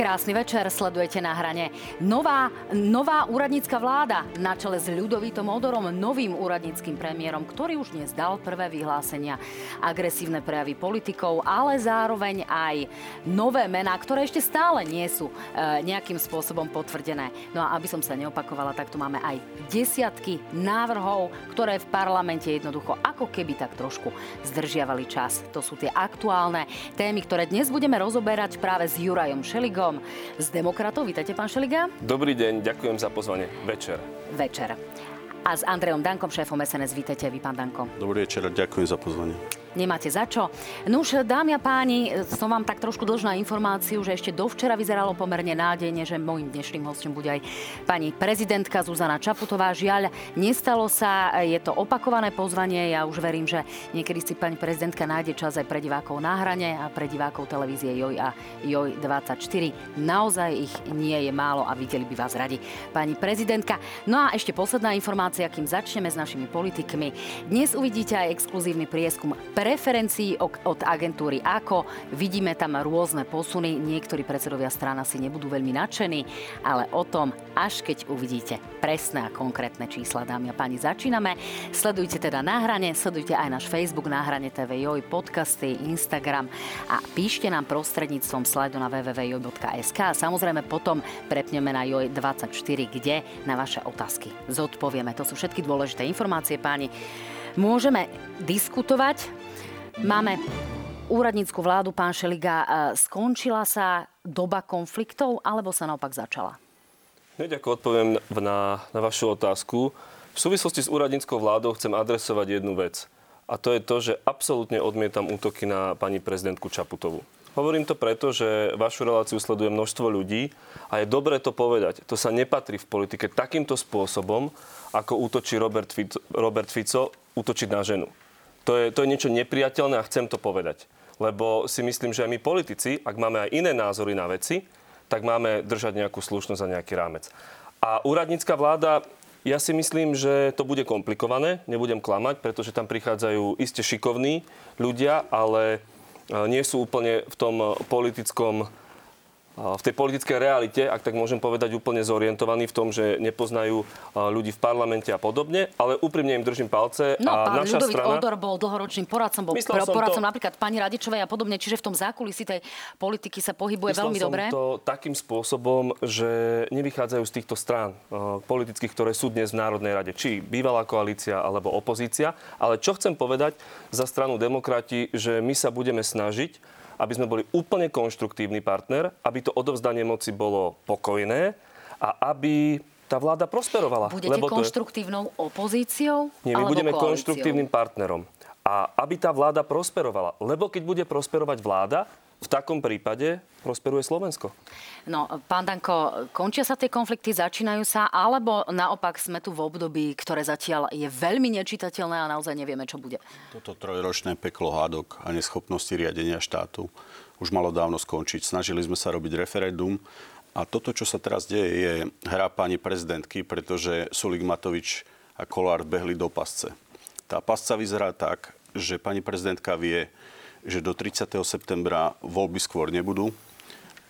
Krásny večer, sledujete na hrane. Nová, nová úradnícka vláda na čele s Ľudovítom Odorom, novým úradníckým premiérom, ktorý už dnes dal prvé vyhlásenia, agresívne prejavy politikov, ale zároveň aj nové mená, ktoré ešte stále nie sú e, nejakým spôsobom potvrdené. No a aby som sa neopakovala, tak tu máme aj desiatky návrhov, ktoré v parlamente jednoducho ako keby tak trošku zdržiavali čas. To sú tie aktuálne témy, ktoré dnes budeme rozoberať práve s Jurajom Šeligom, z Demokratov. Vítajte, pán Šeliga. Dobrý deň, ďakujem za pozvanie. Večer. Večer. A s Andrejom Dankom, šéfom SNS. Vítajte vy, pán Danko. Dobrý večer, ďakujem za pozvanie nemáte za čo. No už, dámy a páni, som vám tak trošku dlžná informáciu, že ešte dovčera vyzeralo pomerne nádejne, že môjim dnešným hostom bude aj pani prezidentka Zuzana Čaputová. Žiaľ, nestalo sa, je to opakované pozvanie. Ja už verím, že niekedy si pani prezidentka nájde čas aj pre divákov na hrane a pre divákov televízie Joj a Joj 24. Naozaj ich nie je málo a videli by vás radi, pani prezidentka. No a ešte posledná informácia, kým začneme s našimi politikmi. Dnes uvidíte aj exkluzívny prieskum preferencií od agentúry AKO. Vidíme tam rôzne posuny. Niektorí predsedovia strana si nebudú veľmi nadšení, ale o tom, až keď uvidíte presné a konkrétne čísla, dámy a páni, začíname. Sledujte teda na hrane, sledujte aj náš Facebook na hrane TV Joj, podcasty, Instagram a píšte nám prostredníctvom slajdu na www.joj.sk a samozrejme potom prepneme na Joj24, kde na vaše otázky zodpovieme. To sú všetky dôležité informácie, páni. Môžeme diskutovať, Máme úradnícku vládu, pán Šeliga. Skončila sa doba konfliktov, alebo sa naopak začala? Hneď ako odpoviem na, na vašu otázku. V súvislosti s úradníckou vládou chcem adresovať jednu vec. A to je to, že absolútne odmietam útoky na pani prezidentku Čaputovu. Hovorím to preto, že vašu reláciu sleduje množstvo ľudí a je dobré to povedať. To sa nepatrí v politike takýmto spôsobom, ako útočí Robert Fico, Robert Fico útočiť na ženu. To je, to je niečo nepriateľné a chcem to povedať. Lebo si myslím, že aj my politici, ak máme aj iné názory na veci, tak máme držať nejakú slušnosť a nejaký rámec. A úradnícka vláda, ja si myslím, že to bude komplikované, nebudem klamať, pretože tam prichádzajú iste šikovní ľudia, ale e, nie sú úplne v tom politickom v tej politickej realite, ak tak môžem povedať, úplne zorientovaní v tom, že nepoznajú ľudí v parlamente a podobne, ale úprimne im držím palce. No, a pán naša Ľudovít strana... Odor bol dlhoročným poradcom, bol Myslel poradcom to... napríklad pani Radičovej a podobne, čiže v tom zákulisí tej politiky sa pohybuje Myslel veľmi som dobre. to takým spôsobom, že nevychádzajú z týchto strán politických, ktoré sú dnes v Národnej rade, či bývalá koalícia alebo opozícia. Ale čo chcem povedať za stranu demokrati, že my sa budeme snažiť aby sme boli úplne konštruktívny partner, aby to odovzdanie moci bolo pokojné a aby tá vláda prosperovala. Budete lebo konštruktívnou je... opozíciou? Nie, my budeme koalíciou? konštruktívnym partnerom. A aby tá vláda prosperovala. Lebo keď bude prosperovať vláda, v takom prípade prosperuje Slovensko. No, pán Danko, končia sa tie konflikty, začínajú sa, alebo naopak sme tu v období, ktoré zatiaľ je veľmi nečitateľné a naozaj nevieme, čo bude? Toto trojročné peklo hádok a neschopnosti riadenia štátu už malo dávno skončiť. Snažili sme sa robiť referendum a toto, čo sa teraz deje, je hra pani prezidentky, pretože Sulik Matovič a Kolár behli do pasce. Tá pasca vyzerá tak, že pani prezidentka vie, že do 30. septembra voľby skôr nebudú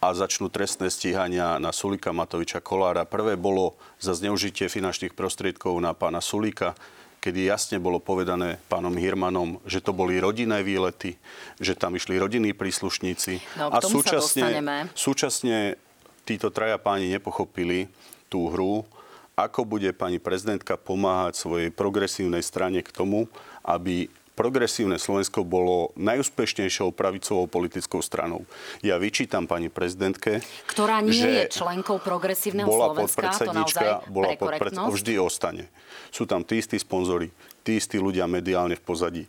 a začnú trestné stíhania na Sulika Matoviča Kolára. Prvé bolo za zneužitie finančných prostriedkov na pána Sulika, kedy jasne bolo povedané pánom Hirmanom, že to boli rodinné výlety, že tam išli rodinní príslušníci. No, a súčasne, súčasne títo traja páni nepochopili tú hru, ako bude pani prezidentka pomáhať svojej progresívnej strane k tomu, aby progresívne Slovensko bolo najúspešnejšou pravicovou politickou stranou. Ja vyčítam pani prezidentke, ktorá nie je členkou progresívneho bola Slovenska, to naozaj bola podpred... vždy ostane. Sú tam tí istí sponzori, tí istí ľudia mediálne v pozadí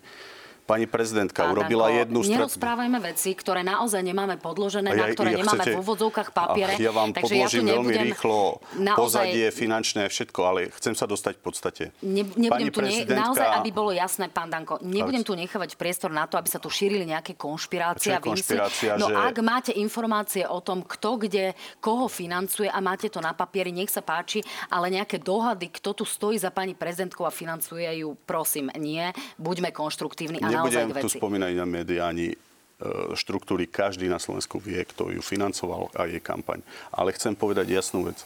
pani prezidentka Pán urobila Danko, jednu stratégiu. Nerozprávajme veci, ktoré naozaj nemáme podložené, ja, na ktoré ja nemáme chcete, v úvodzovkách papiere. Ja vám takže podložím ja veľmi rýchlo naozaj, pozadie, finančné, všetko, ale chcem sa dostať v podstate. Ne, nebudem pani tu prezidentka... ne, naozaj, aby bolo jasné, pán Danko, nebudem tu nechávať priestor na to, aby sa tu šírili nejaké konšpirácie a konšpirácia, No že... ak máte informácie o tom, kto kde, koho financuje a máte to na papieri, nech sa páči, ale nejaké dohady, kto tu stojí za pani prezidentkou a financuje ju, prosím, nie. Buďme konštruktívni a nebudem tu spomínať na médiá ani štruktúry, každý na Slovensku vie, kto ju financoval a jej kampaň. Ale chcem povedať jasnú vec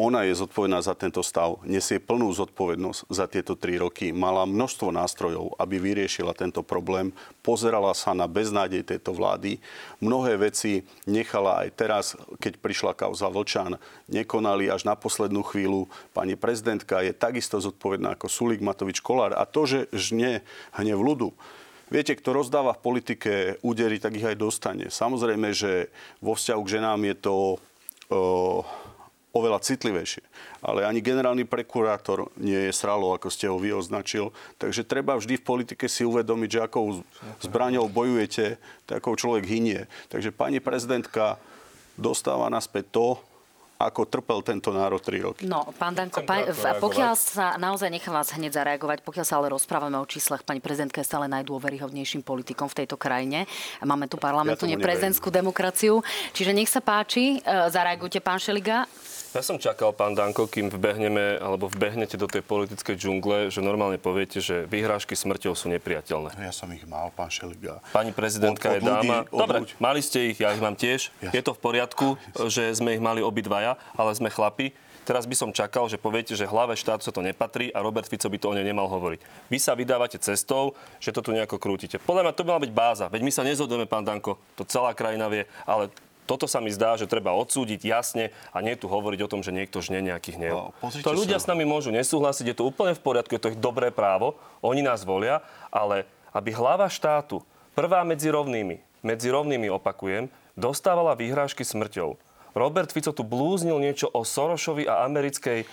ona je zodpovedná za tento stav, nesie plnú zodpovednosť za tieto tri roky, mala množstvo nástrojov, aby vyriešila tento problém, pozerala sa na beznádej tejto vlády, mnohé veci nechala aj teraz, keď prišla kauza Vlčan, nekonali až na poslednú chvíľu. Pani prezidentka je takisto zodpovedná ako Sulik Matovič Kolár a to, že žne hnev ľudu, Viete, kto rozdáva v politike údery, tak ich aj dostane. Samozrejme, že vo vzťahu k ženám je to oveľa citlivejšie. Ale ani generálny prekurátor nie je sralo, ako ste ho vy označil. Takže treba vždy v politike si uvedomiť, že akou zbraňou bojujete, takou človek hynie. Takže pani prezidentka dostáva naspäť to, ako trpel tento národ 3 roky. No, pán Danko, pa, pokiaľ sa naozaj nechám vás hneď zareagovať, pokiaľ sa ale rozprávame o číslach, pani prezidentka je stále najdôveryhodnejším politikom v tejto krajine. Máme tu parlamentu, ja prezidentskú demokraciu. Čiže nech sa páči, e, zareagujte, pán Šeliga. Ja som čakal, pán Danko, kým vbehneme, alebo vbehnete do tej politickej džungle, že normálne poviete, že vyhrážky smrťou sú nepriateľné. Ja som ich mal, pán Šeliga. Pani prezidentka od, od je dáma. Ľudí, Dobre, ľudí. mali ste ich, ja ich mám tiež. Ja. Je to v poriadku, ja. že sme ich mali obidvaja, ale sme chlapi. Teraz by som čakal, že poviete, že hlave štátu sa to nepatrí a Robert Fico by to o nej nemal hovoriť. Vy sa vydávate cestou, že to tu nejako krútite. Podľa mňa to by mala byť báza. Veď my sa nezhodujeme, pán Danko, to celá krajina vie, ale toto sa mi zdá, že treba odsúdiť jasne a nie tu hovoriť o tom, že niekto žne nejaký hnev. No, to ľudia sa. s nami môžu nesúhlasiť, je to úplne v poriadku, je to ich dobré právo, oni nás volia, ale aby hlava štátu, prvá medzi rovnými, medzi rovnými opakujem, dostávala výhrážky smrťou. Robert Fico tu blúznil niečo o Sorošovi a americkej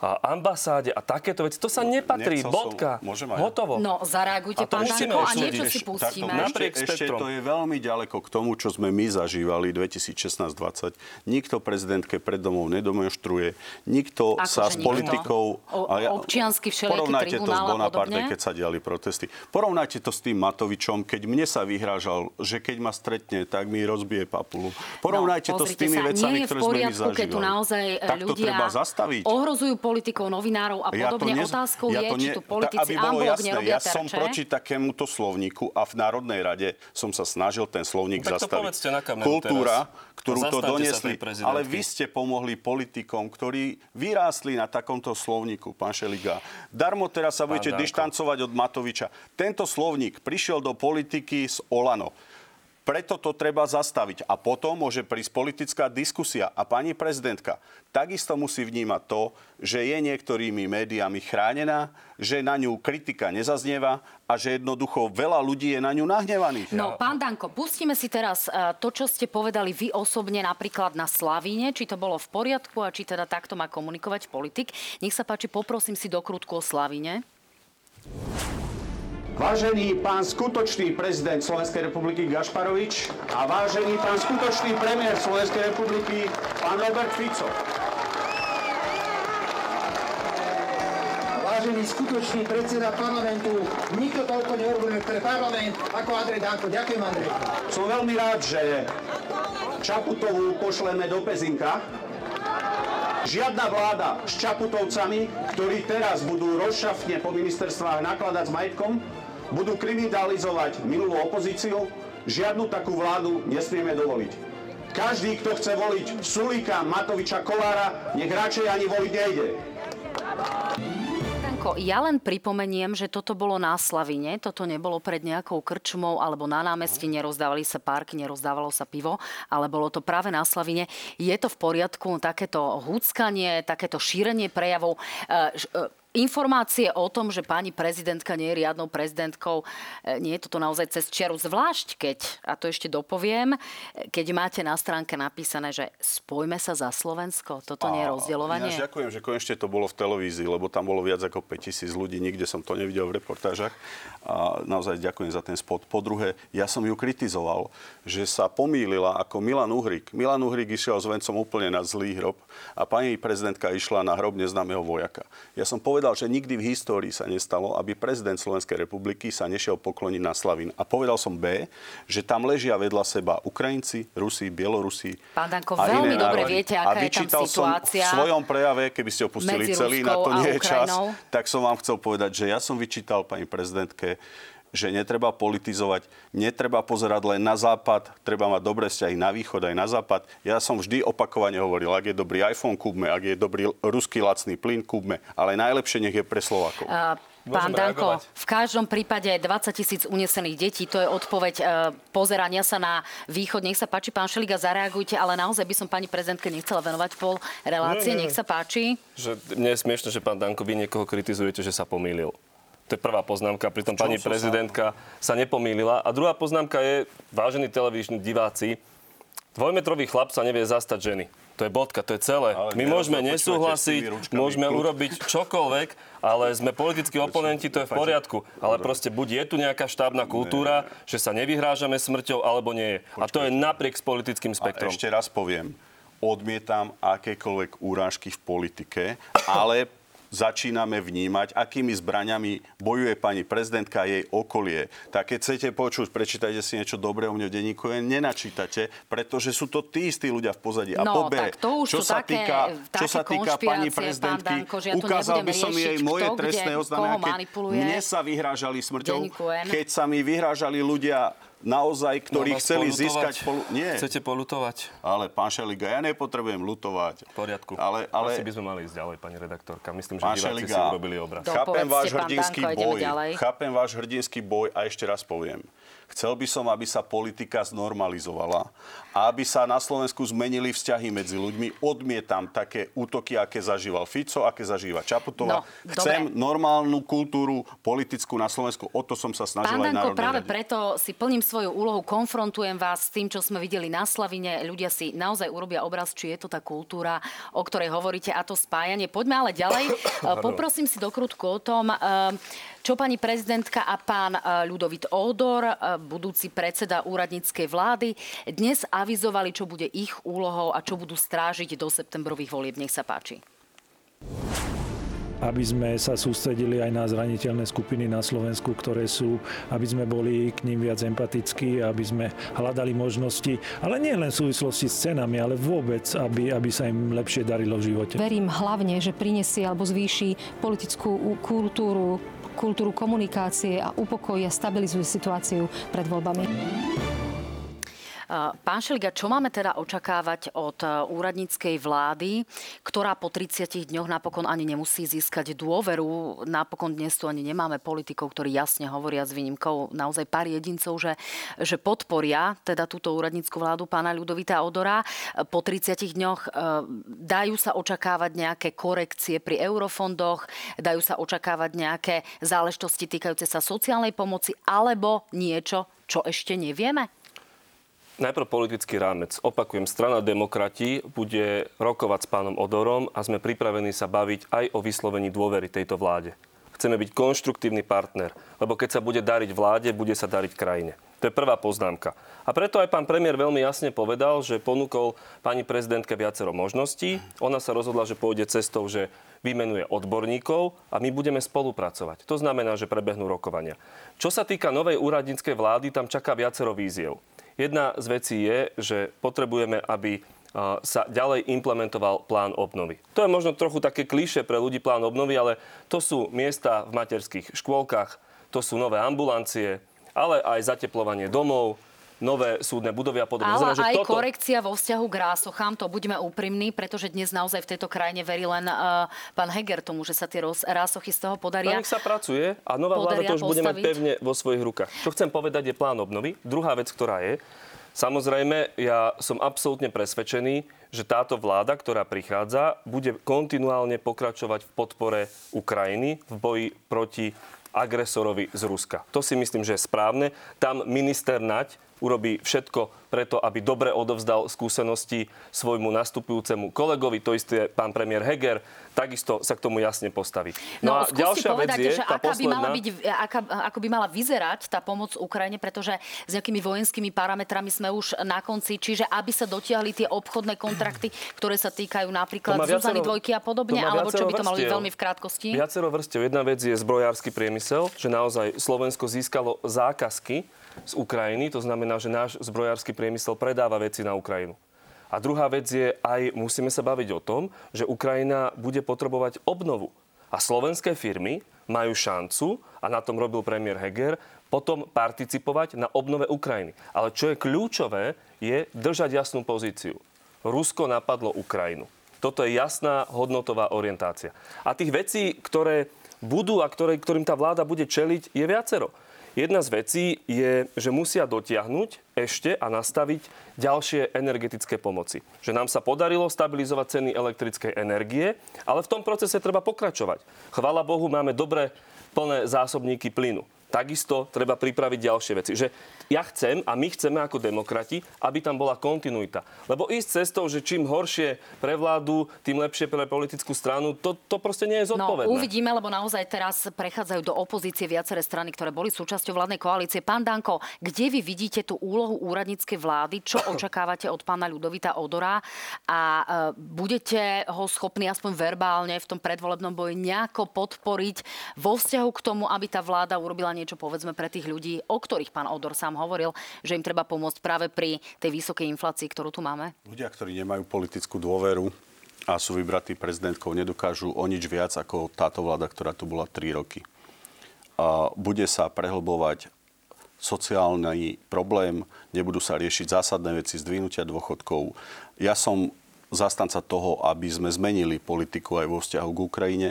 ambasáde a takéto veci. To sa nepatrí. Nechcel Bodka. Som, môžem aj. Hotovo. No, zareagujte, pán Danko, a niečo si pustíme. Napriek ešte, ešte to je veľmi ďaleko k tomu, čo sme my zažívali 2016-20. Nikto prezidentke pred domov nedemonstruje. Nikto Ako sa s politikou... O, ja, občiansky všelijaký Porovnajte to s Bonaparte, keď sa diali protesty. Porovnajte to s tým Matovičom, keď mne sa vyhrážal, že keď ma stretne, tak mi rozbije papulu. Porovnajte no, to s tými sa, vecami, ktoré sme my zažívali. Keď tu naozaj tak to treba zastaviť. ohrozujú politikov, novinárov a podobne. Ja nez... Otázkou ja je, ne... či tu politici aby bolo jasné, nerobia Ja terče. som proti takémuto slovníku a v Národnej rade som sa snažil ten slovník tak zastaviť. na Kultúra, teraz. ktorú to doniesli. Ale vy ste pomohli politikom, ktorí vyrástli na takomto slovníku, pán Šeliga. Darmo teraz sa budete dištancovať od Matoviča. Tento slovník prišiel do politiky z Olano. Preto to treba zastaviť. A potom môže prísť politická diskusia. A pani prezidentka takisto musí vnímať to, že je niektorými médiami chránená, že na ňu kritika nezaznieva a že jednoducho veľa ľudí je na ňu nahnevaných. No, pán Danko, pustíme si teraz e, to, čo ste povedali vy osobne napríklad na Slavíne, či to bolo v poriadku a či teda takto má komunikovať politik. Nech sa páči, poprosím si dokrutku o Slavíne. Vážený pán skutočný prezident Slovenskej republiky Gašparovič a vážený pán skutočný premiér Slovenskej republiky pán Robert Fico. Vážený skutočný predseda parlamentu, nikto toľko neurobuje pre parlament ako Andrej Danko. Ďakujem, Andrej. Som veľmi rád, že Čaputovú pošleme do Pezinka, Žiadna vláda s Čaputovcami, ktorí teraz budú rozšafne po ministerstvách nakladať s majetkom, budú kriminalizovať minulú opozíciu, žiadnu takú vládu nesmieme dovoliť. Každý, kto chce voliť Sulíka, Matoviča, Kolára, nech radšej ani voliť nejde. Ja len pripomeniem, že toto bolo na Slavine, toto nebolo pred nejakou krčmou alebo na námestí, nerozdávali sa párky, nerozdávalo sa pivo, ale bolo to práve na Slavine. Je to v poriadku, takéto húckanie, takéto šírenie prejavov. E, e, informácie o tom, že pani prezidentka nie je riadnou prezidentkou, e, nie je toto naozaj cez čiaru, zvlášť keď, a to ešte dopoviem, keď máte na stránke napísané, že spojme sa za Slovensko, toto a, nie je rozdielovanie. Ja ďakujem, že konečne to bolo v televízii, lebo tam bolo viac ako 5000 ľudí, nikde som to nevidel v reportážach. A naozaj ďakujem za ten spot. Po druhé, ja som ju kritizoval, že sa pomýlila ako Milan Uhrik. Milan Uhrik išiel s vencom úplne na zlý hrob a pani prezidentka išla na hrob neznámeho vojaka. Ja som povedal, povedal, že nikdy v histórii sa nestalo, aby prezident Slovenskej republiky sa nešiel pokloniť na Slavín. A povedal som B, že tam ležia vedľa seba Ukrajinci, Rusi, Bielorusi. Pán Danko, a veľmi dobre viete, aká a je tam situácia. Som v svojom prejave, keby ste opustili celý, na to nie je čas, tak som vám chcel povedať, že ja som vyčítal pani prezidentke že netreba politizovať, netreba pozerať len na západ, treba mať dobré vzťahy na východ aj na západ. Ja som vždy opakovane hovoril, ak je dobrý iPhone, kúpme, ak je dobrý ruský lacný plyn, kúpme, ale najlepšie nech je pre Slovákov. Uh... Pán Danko, v každom prípade 20 tisíc unesených detí, to je odpoveď e, pozerania sa na východ. Nech sa páči, pán Šeliga, zareagujte, ale naozaj by som pani prezidentke nechcela venovať pol relácie. Nech sa páči. Že mne je smiešne, že pán Danko, vy niekoho kritizujete, že sa pomýlil. To je prvá poznámka, pritom pani prezidentka sa nepomýlila. A druhá poznámka je, vážení televízni diváci, dvojmetrový chlap sa nevie zastať ženy. To je bodka, to je celé. Ale My môžeme nesúhlasiť, môžeme urobiť čokoľvek, ale sme politickí oponenti, to je v poriadku. Ale proste buď je tu nejaká štábna kultúra, že sa nevyhrážame smrťou, alebo nie je. A to je napriek s politickým spektrom. A ešte raz poviem, odmietam akékoľvek úrážky v politike, ale začíname vnímať, akými zbraňami bojuje pani prezidentka a jej okolie. Tak keď chcete počuť, prečítajte si niečo dobré o mne v denníku, nenačítate, pretože sú to tí istí ľudia v pozadí. A no, tak to už čo sa také, týka, čo sa týka pani prezidentky, Danko, ja ukázal by som jej moje kto, trestné oznámenia, keď mne sa vyhrážali smrťou, keď sa mi vyhrážali ľudia naozaj, ktorí no, chceli polutovať. získať... Polu... Nie. Chcete polutovať? Ale pán Šeliga, ja nepotrebujem lutovať. V poriadku. Ale, ale... Asi by sme mali ísť ďalej, pani redaktorka. Myslím, že diváci Šeliga, si urobili obraz. Chápem váš hrdinský boj. Chápem váš hrdinský boj a ešte raz poviem. Chcel by som, aby sa politika znormalizovala aby sa na Slovensku zmenili vzťahy medzi ľuďmi. Odmietam také útoky, aké zažíval Fico, aké zažíva Čaputová. No, Chcem dobre. normálnu kultúru politickú na Slovensku. O to som sa snažil Pán aj Danko, práve rade. preto si plním svoju úlohu, konfrontujem vás s tým, čo sme videli na Slavine. Ľudia si naozaj urobia obraz, či je to tá kultúra, o ktorej hovoríte, a to spájanie. Poďme ale ďalej. Poprosím si dokrutku o tom, čo pani prezidentka a pán e, Ľudovit Ódor, e, budúci predseda úradníckej vlády, dnes avizovali, čo bude ich úlohou a čo budú strážiť do septembrových volieb. Nech sa páči aby sme sa sústredili aj na zraniteľné skupiny na Slovensku, ktoré sú, aby sme boli k ním viac empatickí, aby sme hľadali možnosti, ale nie len v súvislosti s cenami, ale vôbec, aby, aby sa im lepšie darilo v živote. Verím hlavne, že prinesie alebo zvýši politickú kultúru kultúru komunikácie a upokojí a stabilizuje situáciu pred voľbami. Pán Šeliga, čo máme teda očakávať od e, úradníckej vlády, ktorá po 30 dňoch napokon ani nemusí získať dôveru. Napokon dnes tu ani nemáme politikov, ktorí jasne hovoria s výnimkou naozaj pár jedincov, že, že podporia teda túto úradnícku vládu pána Ľudovita Odora. Po 30 dňoch e, dajú sa očakávať nejaké korekcie pri eurofondoch, dajú sa očakávať nejaké záležitosti týkajúce sa sociálnej pomoci alebo niečo, čo ešte nevieme? Najprv politický rámec. Opakujem, strana demokrati bude rokovať s pánom Odorom a sme pripravení sa baviť aj o vyslovení dôvery tejto vláde. Chceme byť konštruktívny partner, lebo keď sa bude dariť vláde, bude sa dariť krajine. To je prvá poznámka. A preto aj pán premiér veľmi jasne povedal, že ponúkol pani prezidentke viacero možností. Ona sa rozhodla, že pôjde cestou, že vymenuje odborníkov a my budeme spolupracovať. To znamená, že prebehnú rokovania. Čo sa týka novej úradníckej vlády, tam čaká viacero víziev. Jedna z vecí je, že potrebujeme, aby sa ďalej implementoval plán obnovy. To je možno trochu také kliše pre ľudí plán obnovy, ale to sú miesta v materských škôlkach, to sú nové ambulancie, ale aj zateplovanie domov, nové súdne budovy a podobne. Ale Znamená, aj toto... korekcia vo vzťahu k rásochám, to buďme úprimní, pretože dnes naozaj v tejto krajine verí len uh, pán Heger tomu, že sa tie rásochy z toho podaria. nech sa pracuje a nová vláda to už postaviť. bude mať pevne vo svojich rukách. Čo chcem povedať je plán obnovy. Druhá vec, ktorá je, Samozrejme, ja som absolútne presvedčený, že táto vláda, ktorá prichádza, bude kontinuálne pokračovať v podpore Ukrajiny v boji proti agresorovi z Ruska. To si myslím, že je správne. Tam minister Nať urobí všetko preto, aby dobre odovzdal skúsenosti svojmu nastupujúcemu kolegovi. To isté pán premiér Heger takisto sa k tomu jasne postaví. No, no a ďalšia vec je, že tá aká posledná... by mala byť, aká, ako by mala vyzerať tá pomoc Ukrajine, pretože s nejakými vojenskými parametrami sme už na konci, čiže aby sa dotiahli tie obchodné kontrakty, ktoré sa týkajú napríklad Zuzany Dvojky a podobne, alebo čo by to malo byť veľmi v krátkosti? Viacero vrstiev. Jedna vec je zbrojársky priemysel, že naozaj Slovensko získalo zákazky z Ukrajiny. To znamená, že náš zbrojársky priemysel predáva veci na Ukrajinu. A druhá vec je aj, musíme sa baviť o tom, že Ukrajina bude potrebovať obnovu. A slovenské firmy majú šancu, a na tom robil premiér Heger, potom participovať na obnove Ukrajiny. Ale čo je kľúčové, je držať jasnú pozíciu. Rusko napadlo Ukrajinu. Toto je jasná hodnotová orientácia. A tých vecí, ktoré budú a ktoré, ktorým tá vláda bude čeliť, je viacero. Jedna z vecí je, že musia dotiahnuť ešte a nastaviť ďalšie energetické pomoci. Že nám sa podarilo stabilizovať ceny elektrickej energie, ale v tom procese treba pokračovať. Chvala Bohu, máme dobre plné zásobníky plynu takisto treba pripraviť ďalšie veci. Že ja chcem a my chceme ako demokrati, aby tam bola kontinuita. Lebo ísť cestou, že čím horšie pre vládu, tým lepšie pre politickú stranu, to, to proste nie je no, zodpovedné. No, uvidíme, lebo naozaj teraz prechádzajú do opozície viaceré strany, ktoré boli súčasťou vládnej koalície. Pán Danko, kde vy vidíte tú úlohu úradníckej vlády? Čo očakávate od pána Ľudovita Odora? A e, budete ho schopní aspoň verbálne v tom predvolebnom boji nejako podporiť vo vzťahu k tomu, aby tá vláda urobila niečo povedzme pre tých ľudí, o ktorých pán Odor sám hovoril, že im treba pomôcť práve pri tej vysokej inflácii, ktorú tu máme? Ľudia, ktorí nemajú politickú dôveru a sú vybratí prezidentkou, nedokážu o nič viac ako táto vláda, ktorá tu bola 3 roky. A bude sa prehlbovať sociálny problém, nebudú sa riešiť zásadné veci zdvihnutia dôchodkov. Ja som zastanca toho, aby sme zmenili politiku aj vo vzťahu k Ukrajine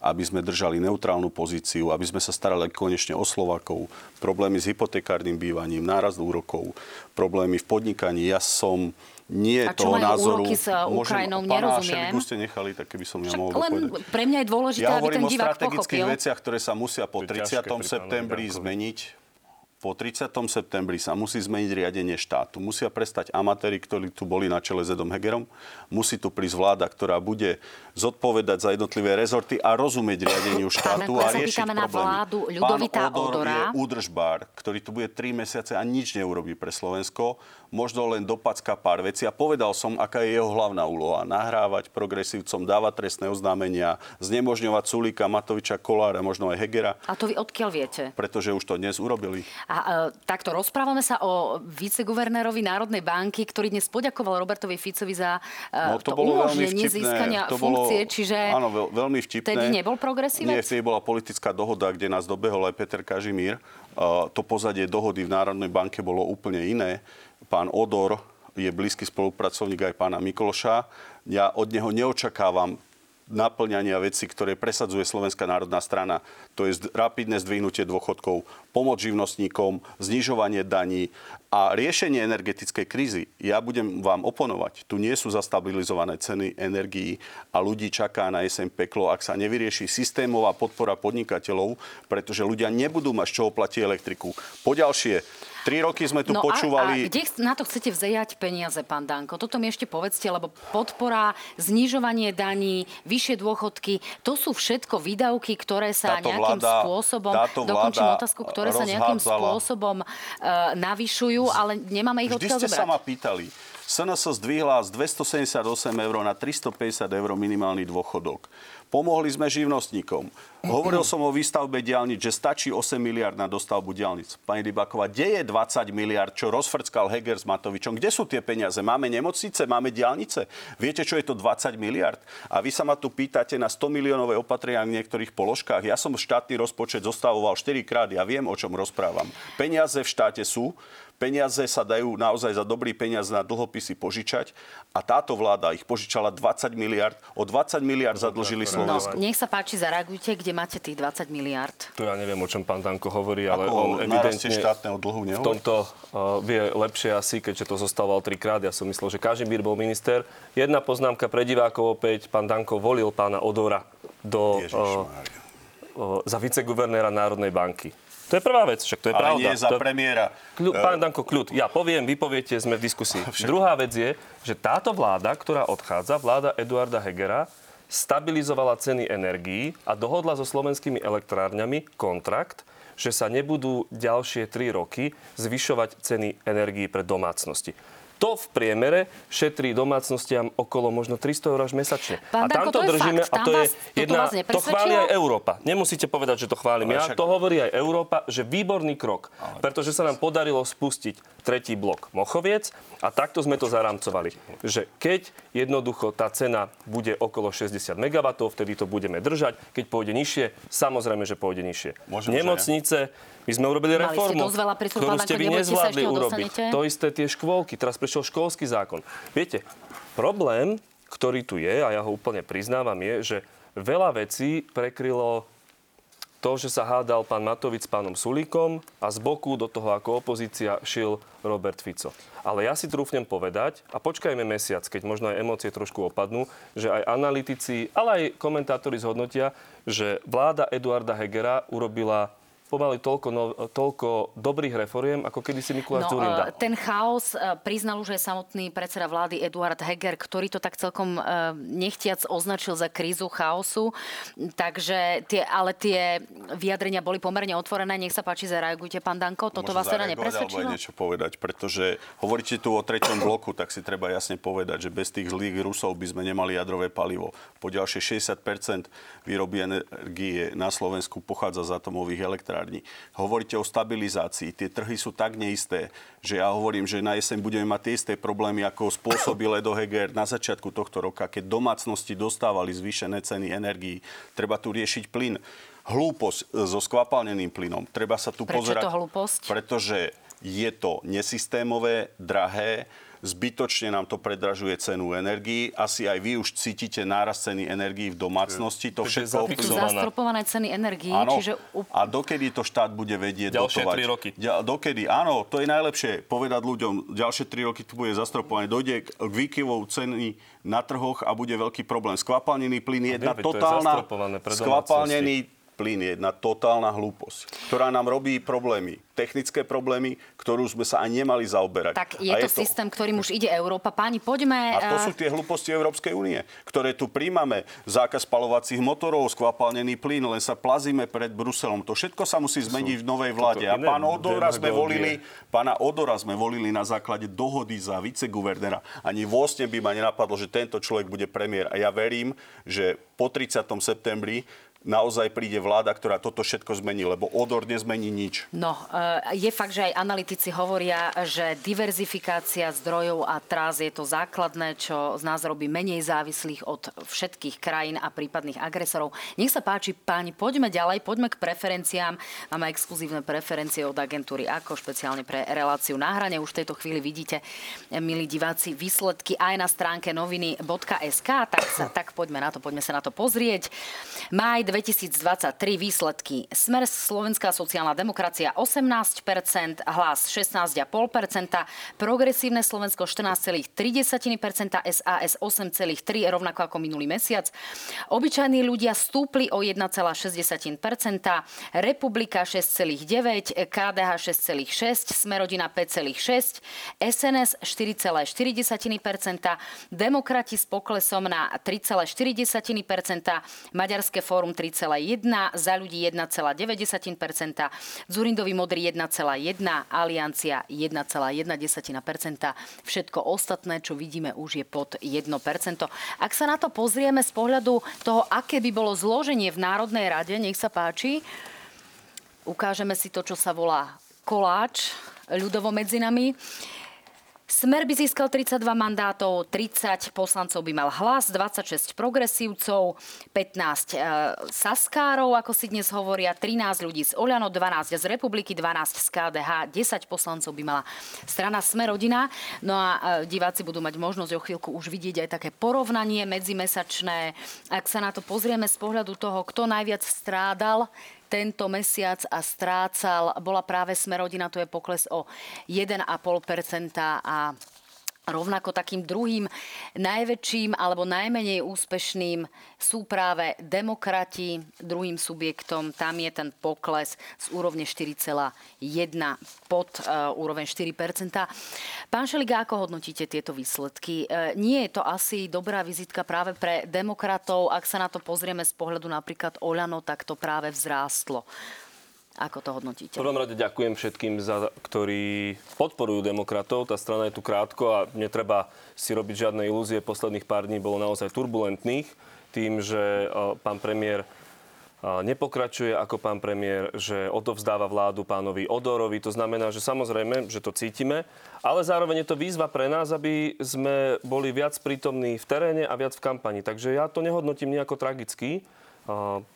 aby sme držali neutrálnu pozíciu, aby sme sa starali konečne o Slovakov, problémy s hypotekárnym bývaním, nárast úrokov, problémy v podnikaní. Ja som nie a čo toho majú názoru. úroky s Ukrajinou, môžem, nerozumiem. Pána ste nechali, tak keby som ja mohol len dopovedať. pre mňa je dôležité, ja aby ten divák pochopil. Ja hovorím o strategických veciach, ktoré sa musia po 30. septembri zmeniť po 30. septembri sa musí zmeniť riadenie štátu. Musia prestať amatéri, ktorí tu boli na čele s Edom Hegerom. Musí tu prísť vláda, ktorá bude zodpovedať za jednotlivé rezorty a rozumieť riadeniu štátu a riešiť problémy. na vládu Ľudovita Pán Odor Odora. je údržbár, ktorý tu bude 3 mesiace a nič neurobí pre Slovensko možno len dopacka pár vecí. A povedal som, aká je jeho hlavná úloha. Nahrávať progresívcom, dávať trestné oznámenia, znemožňovať Sulíka, Matoviča, Kolára, možno aj Hegera. A to vy odkiaľ viete? Pretože už to dnes urobili. A e, takto rozprávame sa o viceguvernérovi Národnej banky, ktorý dnes poďakoval Robertovi Ficovi za e, no, to, to bolo umožnenie získania to funkcie, bolo, čiže áno, veľ, veľmi vtipné. Vtedy nebol progresívec? Nie, vtedy bola politická dohoda, kde nás dobehol aj Peter Kažimír. Uh, to pozadie dohody v Národnej banke bolo úplne iné pán Odor je blízky spolupracovník aj pána Mikloša. Ja od neho neočakávam naplňania veci, ktoré presadzuje Slovenská národná strana. To je rapidné zdvihnutie dôchodkov, pomoc živnostníkom, znižovanie daní a riešenie energetickej krízy. Ja budem vám oponovať. Tu nie sú zastabilizované ceny energií a ľudí čaká na jeseň peklo, ak sa nevyrieši systémová podpora podnikateľov, pretože ľudia nebudú mať z čoho platiť elektriku. Poďalšie, Tri roky sme tu no počúvali... A, a kde na to chcete vzejať peniaze, pán Danko? Toto mi ešte povedzte, lebo podpora, znižovanie daní, vyššie dôchodky, to sú všetko výdavky, ktoré sa táto nejakým vláda, spôsobom, dokončím otázku, ktoré sa nejakým spôsobom uh, navyšujú, ale nemáme ich odkiaľ zobrať. ste sa ma pýtali. SNS zdvihla z 278 eur na 350 eur minimálny dôchodok. Pomohli sme živnostníkom. Hovoril som o výstavbe diálnic, že stačí 8 miliard na dostavbu diálnic. Pani Dybáková, kde je 20 miliard, čo rozfrckal Heger s Matovičom? Kde sú tie peniaze? Máme nemocnice, máme diálnice? Viete, čo je to 20 miliard? A vy sa ma tu pýtate na 100 miliónové opatrenia v niektorých položkách. Ja som štátny rozpočet zostavoval 4 krát, ja viem, o čom rozprávam. Peniaze v štáte sú, Peniaze sa dajú naozaj za dobrý peniaz na dlhopisy požičať a táto vláda ich požičala 20 miliard. O 20 miliard zadlžili Slovensko. No, nech sa páči, zareagujte, kde máte tých 20 miliard. Tu ja neviem, o čom pán Danko hovorí, ale Ako on evidentne štátneho dlhu nehovorí? v tomto uh, vie lepšie asi, keďže to zostával trikrát. Ja som myslel, že Kažimír bol minister. Jedna poznámka pre divákov opäť. Pán Danko volil pána Odora do, uh, uh, za viceguvernéra Národnej banky. To je prvá vec, však to je Ale pravda. nie za to... premiéra. Kľu... Pán Danko, kľud. Ja poviem, vy poviete, sme v diskusii. Však... Druhá vec je, že táto vláda, ktorá odchádza, vláda Eduarda Hegera, stabilizovala ceny energií a dohodla so slovenskými elektrárňami kontrakt, že sa nebudú ďalšie 3 roky zvyšovať ceny energií pre domácnosti. To v priemere šetrí domácnostiam okolo možno 300 eur až mesačne. Pán a tam to držíme fakt. a to je jedna, to chváli aj Európa. Nemusíte povedať, že to chválim ja, však... to hovorí aj Európa, že výborný krok, ale... pretože sa nám podarilo spustiť tretí blok Mochoviec a takto sme to zaramcovali. Že keď jednoducho tá cena bude okolo 60 MW, vtedy to budeme držať. Keď pôjde nižšie, samozrejme, že pôjde nižšie. Môžem, Nemocnice, my sme urobili Mali ste reformu, dosť veľa ktorú ste vy nezvládli urobiť. To isté tie škôlky. Teraz prišiel školský zákon. Viete, problém, ktorý tu je, a ja ho úplne priznávam, je, že veľa vecí prekrylo to, že sa hádal pán Matovič s pánom Sulíkom a z boku do toho ako opozícia šil Robert Fico. Ale ja si trúfnem povedať, a počkajme mesiac, keď možno aj emócie trošku opadnú, že aj analytici, ale aj komentátori zhodnotia, že vláda Eduarda Hegera urobila pomaly toľko, no, toľko dobrých reforiem, ako kedy si Mikuláš No, Zurinda. e, ten chaos e, priznal už aj samotný predseda vlády Eduard Heger, ktorý to tak celkom e, nechtiac označil za krízu chaosu. Takže tie, ale tie vyjadrenia boli pomerne otvorené. Nech sa páči, zareagujte, pán Danko. Toto Môžem vás teda zareagovať, alebo aj nepresvedčilo? niečo povedať, pretože hovoríte tu o treťom bloku, tak si treba jasne povedať, že bez tých zlých Rusov by sme nemali jadrové palivo. Po ďalšie 60% výroby energie na Slovensku pochádza z atomových elektrární. Hovoríte o stabilizácii. Tie trhy sú tak neisté, že ja hovorím, že na jeseň budeme mať tie isté problémy, ako spôsobil Edo Heger na začiatku tohto roka, keď domácnosti dostávali zvýšené ceny energií. Treba tu riešiť plyn. Hlúposť so skvapalneným plynom. Treba sa tu Prečo pozerať. to hlúposť? Pretože je to nesystémové, drahé, zbytočne nám to predražuje cenu energii. Asi aj vy už cítite náraz ceny energií v domácnosti. To všetko Sú zafixované. zastropované ceny energií, Áno. čiže A dokedy to štát bude vedieť Ďalšie dotovať? tri roky. Ďa, dokedy? Áno, to je najlepšie povedať ľuďom. Ďalšie tri roky to bude zastropované. Dojde k výkyvou ceny na trhoch a bude veľký problém. Skvapalnený plyn je jedna je totálna... pre Skvapalnený plyn je jedna totálna hlúposť, ktorá nám robí problémy. Technické problémy, ktorú sme sa ani nemali zaoberať. tak je A to systém, ktorým už ide Európa. Páni, poďme... a to e, sú tie hlúposti Európskej únie, ktoré tu príjmame. Zákaz spalovacích motorov, skvapalnený plyn, len sa plazíme pred Bruselom. To všetko sa musí zmeniť v novej vláde. A iné pán Odora sme volili, pána Odora sme volili na základe dohody za viceguvernera. Ani vlastne by ma nenapadlo, že tento človek bude premiér. A ja verím, že po 30. septembri naozaj príde vláda, ktorá toto všetko zmení, lebo Odor nezmení nič. No, e, je fakt, že aj analytici hovoria, že diverzifikácia zdrojov a trás je to základné, čo z nás robí menej závislých od všetkých krajín a prípadných agresorov. Nech sa páči, páni, poďme ďalej, poďme k preferenciám. Máme exkluzívne preferencie od agentúry AKO, špeciálne pre reláciu na hrane. Už v tejto chvíli vidíte, milí diváci, výsledky aj na stránke noviny.sk, tak, sa, tak poďme na to, poďme sa na to pozrieť. Maj 2023 výsledky. Smer Slovenská sociálna demokracia 18%, hlas 16,5%, progresívne Slovensko 14,3%, SAS 8,3%, rovnako ako minulý mesiac. Obyčajní ľudia stúpli o 1,6%, Republika 6,9%, KDH 6,6%, Smerodina 5,6%, SNS 4,4%, Demokrati s poklesom na 3,4%, Maďarské fórum 3,1%, Za ľudí 1,9%, Zurindovi modrý 1,1%, Aliancia 1,1%. Všetko ostatné, čo vidíme, už je pod 1%. Ak sa na to pozrieme z pohľadu toho, aké by bolo zloženie v Národnej rade, nech sa páči, ukážeme si to, čo sa volá koláč, ľudovo medzi nami. Smer by získal 32 mandátov, 30 poslancov by mal hlas, 26 progresívcov, 15 e, saskárov, ako si dnes hovoria, 13 ľudí z Oľano, 12 z Republiky, 12 z KDH, 10 poslancov by mala strana Smer rodina. No a e, diváci budú mať možnosť o chvíľku už vidieť aj také porovnanie medzimesačné. Ak sa na to pozrieme z pohľadu toho, kto najviac strádal, tento mesiac a strácal, bola práve Smerodina, to je pokles o 1,5% a Rovnako takým druhým najväčším alebo najmenej úspešným sú práve demokrati. Druhým subjektom tam je ten pokles z úrovne 4,1 pod uh, úroveň 4 Pán Šeliga, ako hodnotíte tieto výsledky? Uh, nie je to asi dobrá vizitka práve pre demokratov. Ak sa na to pozrieme z pohľadu napríklad Oľano, tak to práve vzrástlo. Ako to hodnotíte? V prvom rade ďakujem všetkým, za, ktorí podporujú demokratov. Tá strana je tu krátko a netreba si robiť žiadne ilúzie. Posledných pár dní bolo naozaj turbulentných tým, že o, pán premiér nepokračuje ako pán premiér, že odovzdáva vládu pánovi Odorovi. To znamená, že samozrejme, že to cítime, ale zároveň je to výzva pre nás, aby sme boli viac prítomní v teréne a viac v kampani. Takže ja to nehodnotím nejako tragicky.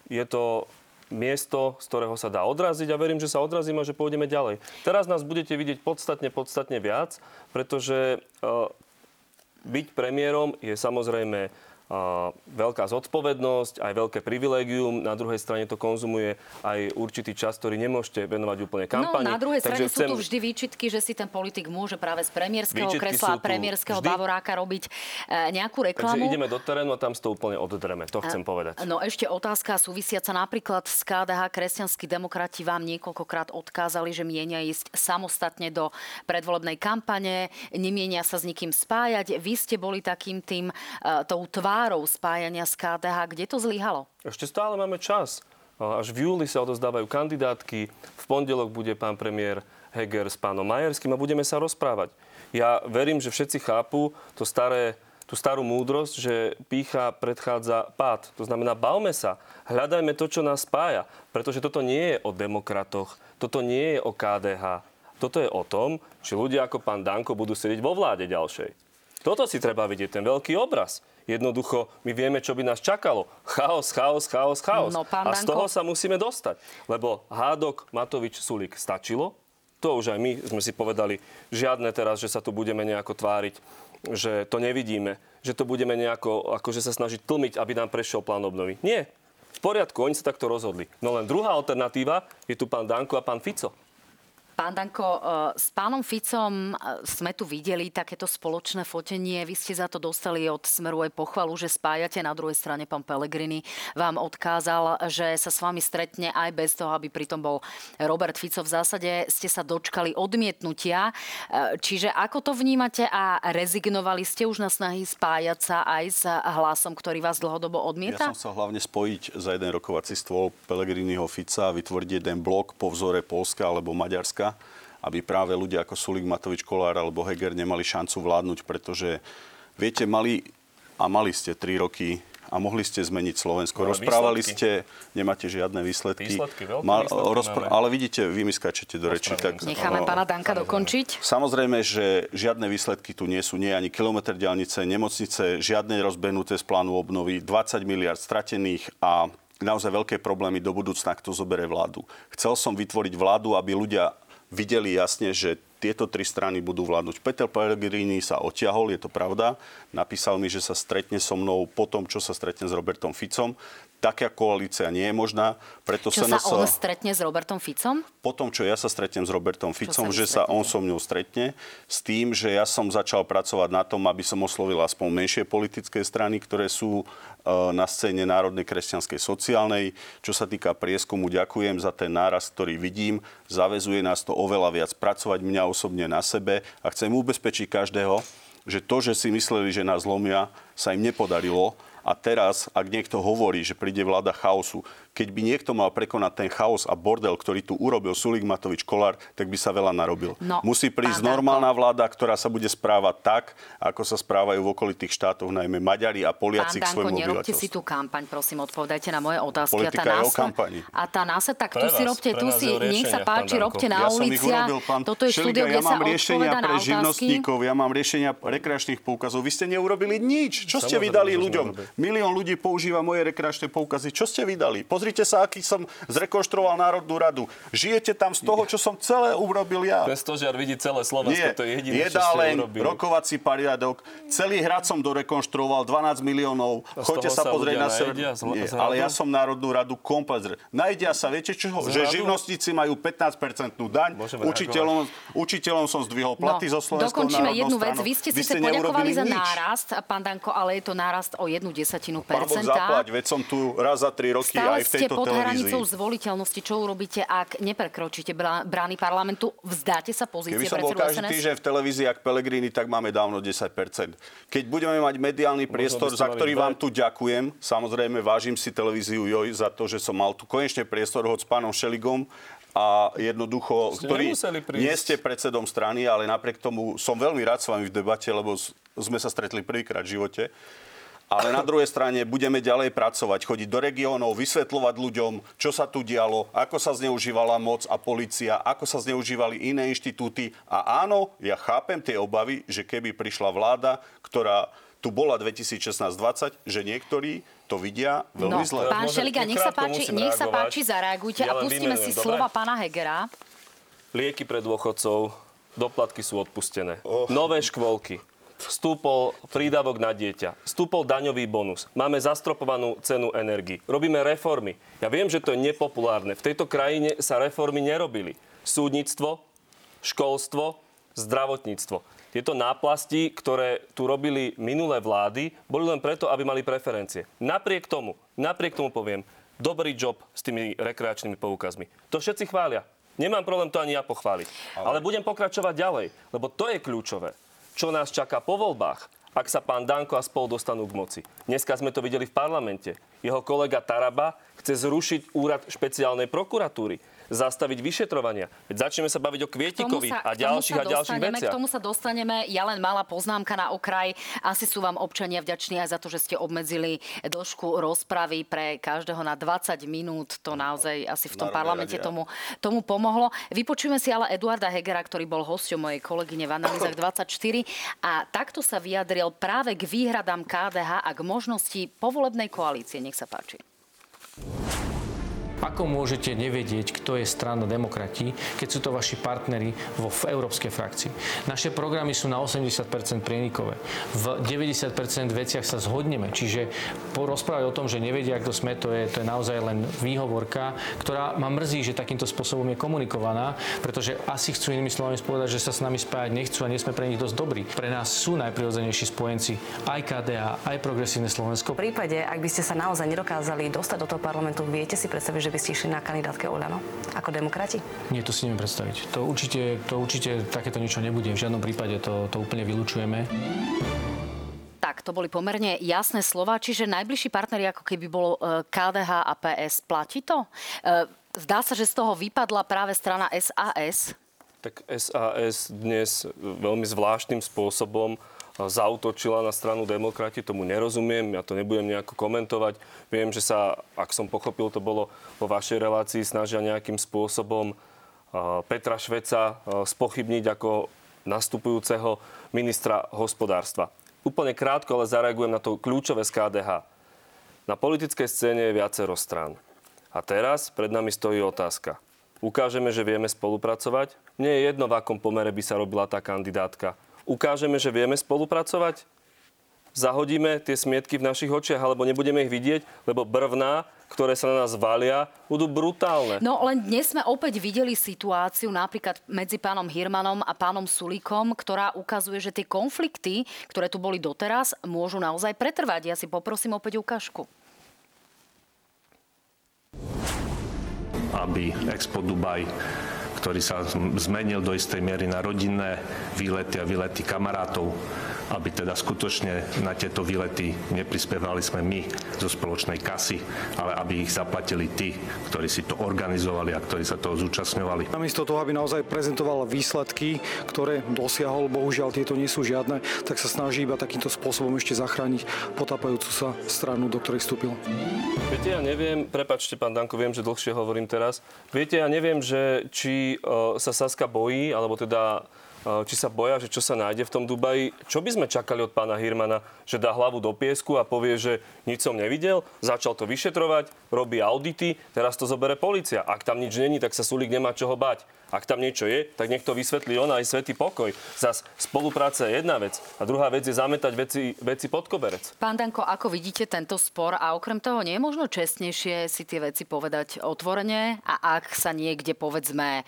Je to miesto, z ktorého sa dá odraziť a verím, že sa odrazíme a že pôjdeme ďalej. Teraz nás budete vidieť podstatne, podstatne viac, pretože byť premiérom je samozrejme veľká zodpovednosť, aj veľké privilégium. Na druhej strane to konzumuje aj určitý čas, ktorý nemôžete venovať úplne kampani. No, na druhej strane chcem... sú tu vždy výčitky, že si ten politik môže práve z premiérskeho kresla a premiérskeho vždy... bavoráka robiť e, nejakú reklamu. Takže ideme do terénu a tam to úplne oddreme. To chcem povedať. No ešte otázka súvisiaca napríklad s KDH. Kresťanskí demokrati vám niekoľkokrát odkázali, že mienia ísť samostatne do predvolebnej kampane, nemienia sa s nikým spájať. Vy ste boli takým tým, uh, tou tvár tvárou spájania z KDH. Kde to zlyhalo? Ešte stále máme čas. Až v júli sa odozdávajú kandidátky. V pondelok bude pán premiér Heger s pánom Majerským a budeme sa rozprávať. Ja verím, že všetci chápu to staré tú starú múdrosť, že pícha predchádza pád. To znamená, bavme sa, hľadajme to, čo nás spája. Pretože toto nie je o demokratoch, toto nie je o KDH. Toto je o tom, či ľudia ako pán Danko budú sedieť vo vláde ďalšej. Toto si treba vidieť, ten veľký obraz. Jednoducho, my vieme, čo by nás čakalo. Chaos, chaos, chaos, chaos. No, a z toho sa musíme dostať. Lebo hádok, Matovič, Sulik stačilo. To už aj my sme si povedali, žiadne teraz, že sa tu budeme nejako tváriť, že to nevidíme, že to budeme nejako akože sa snažiť tlmiť, aby nám prešiel plán obnovy. Nie. V poriadku, oni sa takto rozhodli. No len druhá alternatíva je tu pán Danko a pán Fico. Pán Danko, eh, s pánom Ficom eh, sme tu videli takéto spoločné fotenie. Vy ste za to dostali od Smeru aj pochvalu, že spájate. Na druhej strane pán Pellegrini vám odkázal, že sa s vami stretne aj bez toho, aby pritom bol Robert Fico. V zásade ste sa dočkali odmietnutia. Eh, čiže ako to vnímate a rezignovali ste už na snahy spájať sa aj s hlasom, ktorý vás dlhodobo odmieta? Ja som sa hlavne spojiť za jeden rokovací stôl Pellegriniho Fica a vytvoriť jeden blok po vzore Polska alebo Maďarska Slovenska, aby práve ľudia ako Sulik, Matovič, Kolár alebo Heger nemali šancu vládnuť, pretože viete, mali a mali ste tri roky a mohli ste zmeniť Slovensko. No, Rozprávali výsledky. ste, nemáte žiadne výsledky. Výsledky, Mal, výsledky rozpr- ale vidíte, vy mi skáčete do reči. Tak, Necháme no, pána Danka dokončiť. Samozrejme, že žiadne výsledky tu nie sú. Nie ani kilometr diálnice, nemocnice, žiadne rozbenuté z plánu obnovy, 20 miliard stratených a naozaj veľké problémy do budúcna, kto zoberie vládu. Chcel som vytvoriť vládu, aby ľudia videli jasne, že tieto tri strany budú vládnuť. Peter Pellegrini sa otiahol, je to pravda. Napísal mi, že sa stretne so mnou po tom, čo sa stretne s Robertom Ficom taká koalícia nie je možná. Preto čo sa, sa on stretne s Robertom Ficom? Po tom, čo ja sa stretnem s Robertom Ficom, že sa on so mňou stretne, s tým, že ja som začal pracovať na tom, aby som oslovil aspoň menšie politické strany, ktoré sú e, na scéne Národnej kresťanskej sociálnej. Čo sa týka prieskumu, ďakujem za ten náraz, ktorý vidím. Zavezuje nás to oveľa viac pracovať mňa osobne na sebe a chcem ubezpečiť každého, že to, že si mysleli, že nás zlomia, sa im nepodarilo a teraz, ak niekto hovorí, že príde vláda chaosu, keď by niekto mal prekonať ten chaos a bordel, ktorý tu urobil Sulik Matovič Kolár, tak by sa veľa narobil. No, Musí prísť normálna vláda, ktorá sa bude správať tak, ako sa správajú v okolitých štátoch, najmä Maďari a Poliaci k svojmu nerobte si tú kampaň, prosím, odpovedajte na moje otázky. Politika a tá násle... a tá násle, tak tu si robte, tu si, nech sa páči, robte na ulici. Ja Toto je štúdio, kde sa riešenia pre živnostníkov, ja mám riešenia rekreačných poukazov. Vy ste neurobili nič. Čo ste vydali ľuďom? Milión ľudí používa moje rekreačné poukazy. Čo ste vydali? Pozrite sa, aký som zrekonštruoval Národnú radu. Žijete tam z toho, čo som celé urobil ja. Bez žiar vidí celé Slovensko, Nie, to je jediné, čo ste urobili. rokovací pariadok. Celý hrad som dorekonštruoval, 12 miliónov. Choďte sa, sa pozrieť na sever. Nie, ale ja som Národnú radu komplet. Najdia sa, viete čo? Že živnostníci majú 15-percentnú daň. Učiteľom, učiteľom som zdvihol platy no, zo Slovenskou Dokončíme jednu vec. Vy ste síce poďakovali za nárast, pán Danko, ale je to nárast o jednu desatinu Pán Boh zaplať, veď som tu raz za tri roky Stále aj v ste pod televízii. hranicou zvoliteľnosti. Čo urobíte, ak neprekročíte brány parlamentu? Vzdáte sa pozície Keby som bol každý SNS? týždeň v televízii, ak Pelegrini, tak máme dávno 10%. Keď budeme mať mediálny priestor, za ktorý vám tu ďakujem, samozrejme vážim si televíziu Joj za to, že som mal tu konečne priestor hoď s pánom Šeligom, a jednoducho, ste ktorý nie ste predsedom strany, ale napriek tomu som veľmi rád s vami v debate, lebo sme sa stretli prvýkrát v živote ale na druhej strane budeme ďalej pracovať, chodiť do regiónov, vysvetľovať ľuďom, čo sa tu dialo, ako sa zneužívala moc a policia, ako sa zneužívali iné inštitúty. A áno, ja chápem tie obavy, že keby prišla vláda, ktorá tu bola 2016-20, že niektorí to vidia veľmi no, zle. Pán Šeliga, nech sa páči, nech sa páči, zareagujte ja a pustíme si dobre? slova pána Hegera. Lieky pre dôchodcov, doplatky sú odpustené. Oh. Nové škôlky, Stúpol prídavok na dieťa, stúpol daňový bonus, máme zastropovanú cenu energii, robíme reformy. Ja viem, že to je nepopulárne. V tejto krajine sa reformy nerobili. Súdnictvo, školstvo, zdravotníctvo. Tieto náplasti, ktoré tu robili minulé vlády, boli len preto, aby mali preferencie. Napriek tomu, napriek tomu poviem, dobrý job s tými rekreačnými poukazmi. To všetci chvália. Nemám problém to ani ja pochváliť. Ale... Ale budem pokračovať ďalej, lebo to je kľúčové. Čo nás čaká po voľbách, ak sa pán Danko a spol dostanú k moci. Dneska sme to videli v parlamente. Jeho kolega Taraba chce zrušiť úrad špeciálnej prokuratúry zastaviť vyšetrovania. Veď začneme sa baviť o Kvietikovi sa, a ďalších a ďalších veciach. K tomu sa dostaneme. Ja len malá poznámka na okraj. Asi sú vám občania vďační aj za to, že ste obmedzili dĺžku rozpravy pre každého na 20 minút. To naozaj asi v tom parlamente tomu, tomu pomohlo. Vypočujeme si ale Eduarda Hegera, ktorý bol hosťom mojej kolegyne v Analýzach 24 a takto sa vyjadril práve k výhradám KDH a k možnosti povolebnej koalície. Nech sa páči. Ako môžete nevedieť, kto je strana demokrati, keď sú to vaši partnery vo v európskej frakcii? Naše programy sú na 80% prienikové. V 90% veciach sa zhodneme. Čiže porozprávať o tom, že nevedia, kto sme, to je, to je naozaj len výhovorka, ktorá ma mrzí, že takýmto spôsobom je komunikovaná, pretože asi chcú inými slovami povedať, že sa s nami spájať nechcú a nie sme pre nich dosť dobrí. Pre nás sú najprirodzenejší spojenci aj KDA, aj Progresívne Slovensko. V prípade, ak by ste sa naozaj nedokázali dostať do toho parlamentu, viete si predstaviť, že by ste išli na kandidátke Olano ako demokrati? Nie, to si neviem predstaviť. To určite, to určite takéto niečo nebude. V žiadnom prípade to, to úplne vylúčujeme. Tak, to boli pomerne jasné slova, čiže najbližší partneri ako keby bolo e, KDH a PS. Platí to? E, zdá sa, že z toho vypadla práve strana SAS. Tak SAS dnes veľmi zvláštnym spôsobom zautočila na stranu demokrati, tomu nerozumiem, ja to nebudem nejako komentovať. Viem, že sa, ak som pochopil, to bolo vo vašej relácii, snažia nejakým spôsobom Petra Šveca spochybniť ako nastupujúceho ministra hospodárstva. Úplne krátko, ale zareagujem na to kľúčové z KDH. Na politickej scéne je viacero strán. A teraz pred nami stojí otázka. Ukážeme, že vieme spolupracovať? Mne je jedno, v akom pomere by sa robila tá kandidátka ukážeme, že vieme spolupracovať? Zahodíme tie smietky v našich očiach, alebo nebudeme ich vidieť, lebo brvná, ktoré sa na nás valia, budú brutálne. No len dnes sme opäť videli situáciu napríklad medzi pánom Hirmanom a pánom Sulíkom, ktorá ukazuje, že tie konflikty, ktoré tu boli doteraz, môžu naozaj pretrvať. Ja si poprosím opäť ukážku. Aby Expo Dubaj ktorý sa zmenil do istej miery na rodinné výlety a výlety kamarátov aby teda skutočne na tieto výlety neprispievali sme my zo spoločnej kasy, ale aby ich zaplatili tí, ktorí si to organizovali a ktorí sa toho zúčastňovali. Namiesto toho, aby naozaj prezentoval výsledky, ktoré dosiahol, bohužiaľ tieto nie sú žiadne, tak sa snaží iba takýmto spôsobom ešte zachrániť potápajúcu sa stranu, do ktorej vstúpil. Viete, ja neviem, prepačte pán Danko, viem, že dlhšie hovorím teraz. Viete, ja neviem, že či uh, sa Saska bojí, alebo teda či sa boja, že čo sa nájde v tom Dubaji. Čo by sme čakali od pána Hirmana, že dá hlavu do piesku a povie, že nič som nevidel, začal to vyšetrovať, robí audity, teraz to zobere policia. Ak tam nič není, tak sa Sulík nemá čoho bať. Ak tam niečo je, tak nech to vysvetlí ona aj svetý pokoj. Zas spolupráca je jedna vec a druhá vec je zametať veci, veci pod koberec. Pán Danko, ako vidíte tento spor a okrem toho nie je možno čestnejšie si tie veci povedať otvorene a ak sa niekde povedzme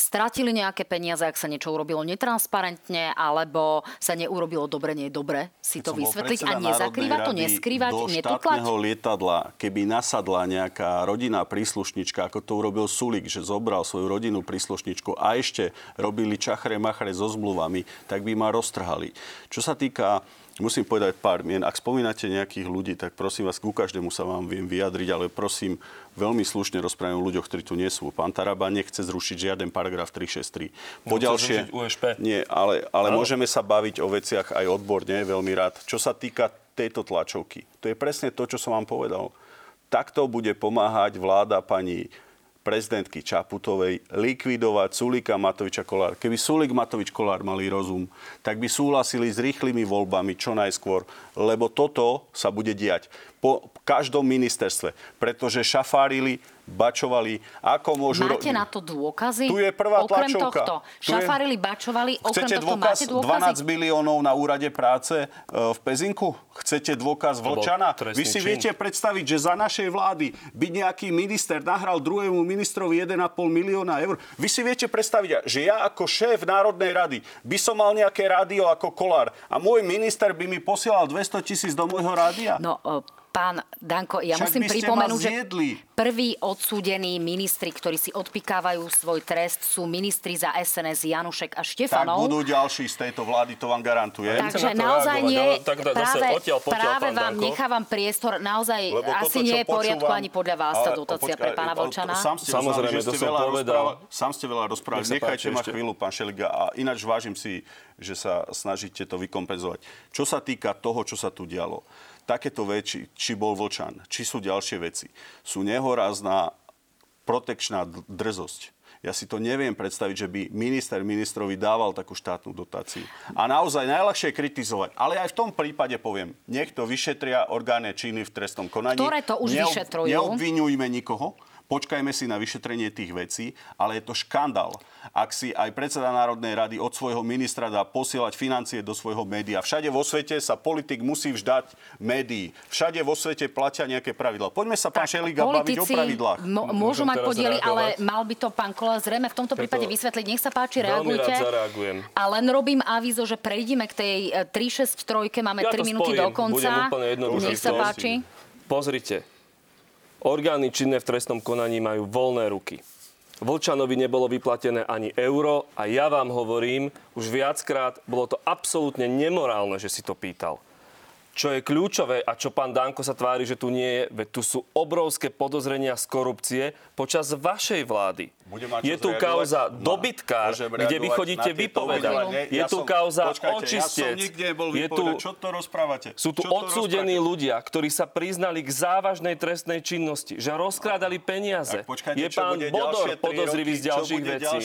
stratili nejaké peniaze, ak sa niečo urobilo netransparentne, alebo sa neurobilo dobre, nie je dobre si to vysvetliť a nezakrývať to, neskrývať, do netutlať? lietadla, keby nasadla nejaká rodinná príslušnička, ako to urobil Sulik, že zobral svoju rodinnú príslušničku a ešte robili čachre machre so zmluvami, tak by ma roztrhali. Čo sa týka musím povedať pár mien. Ak spomínate nejakých ľudí, tak prosím vás, ku každému sa vám viem vyjadriť, ale prosím, veľmi slušne rozprávam o ľuďoch, ktorí tu nie sú. Pán Taraba nechce zrušiť žiaden paragraf 363. Poďalšie, nie, ale, ale môžeme sa baviť o veciach aj odborne, veľmi rád. Čo sa týka tejto tlačovky. To je presne to, čo som vám povedal. Takto bude pomáhať vláda pani prezidentky Čaputovej likvidovať Sulika Matoviča Kolár. Keby Sulik Matovič Kolár mali rozum, tak by súhlasili s rýchlymi voľbami čo najskôr, lebo toto sa bude diať po každom ministerstve, pretože šafárili bačovali, ako môžu... Máte na to dôkazy? Tu je prvá okrem tlačovka. tohto. Je- Šafárili, bačovali, okrem Chcete tohto dôkaz máte dôkazy? 12 miliónov na úrade práce e, v Pezinku? Chcete dôkaz Vlčana? Vy si čin. viete predstaviť, že za našej vlády by nejaký minister nahral druhému ministrovi 1,5 milióna eur? Vy si viete predstaviť, že ja ako šéf Národnej rady by som mal nejaké rádio ako Kolár a môj minister by mi posielal 200 tisíc do môjho rádia? No, pán Danko, ja Však musím pripomenúť, že prví odsúdení ministri, ktorí si odpikávajú svoj trest, sú ministri za SNS Janušek a Tak Štefanov. budú ďalší z tejto vlády, to vám garantujem. Takže na naozaj reagovať, nie, ale tak zase práve, odtiaľ potiaľ, práve pán vám Danko. nechávam priestor, naozaj Lebo asi toto, nie je poriadku ani podľa vás tá dotácia pre pána Volčana. Sám ste Samozrejme, uznali, že to ste som veľa povedal. Sám ste veľa rozprávali. Nechajte ma chvíľu, pán Šeliga. A ináč vážim si, že sa snažíte to vykompenzovať. Čo sa týka toho, čo sa tu dialo, takéto veci, či bol Vlčan, či sú ďalšie veci, sú nehorázna protekčná drzosť. Ja si to neviem predstaviť, že by minister ministrovi dával takú štátnu dotáciu. A naozaj najľahšie je kritizovať. Ale aj v tom prípade poviem, nech to vyšetria orgány činy v trestnom konaní. Ktoré to už vyšetrujú? Neobvinujme nikoho. Počkajme si na vyšetrenie tých vecí, ale je to škandál. Ak si aj predseda Národnej rady od svojho ministra dá posielať financie do svojho média. Všade vo svete sa politik musí vždať médií. Všade vo svete platia nejaké pravidla. Poďme sa, pán Šeliga, baviť o pravidlách. mo- môžu mať podiely, ale mal by to pán Kola zrejme v tomto Preto prípade vysvetliť. Nech sa páči, reagujte. A len robím avízo, že prejdeme k tej e, 3-6-3, máme Ja 3 to minúty spojím, do konca. Nech sa páči. Pozrite, orgány činné v trestnom konaní majú voľné ruky. Vlčanovi nebolo vyplatené ani euro a ja vám hovorím, už viackrát bolo to absolútne nemorálne, že si to pýtal. Čo je kľúčové a čo pán Danko sa tvári, že tu nie je, veď tu sú obrovské podozrenia z korupcie počas vašej vlády. Je tu kauza dobytkár, môžem kde vy chodíte vypovedať. Je tu kauza očistec. Je tu. Čo to rozprávate? sú tu odsúdení ľudia, ktorí sa priznali k závažnej trestnej činnosti, že rozkrádali peniaze. Je pán Bodor podozrivý z ďalších vecí.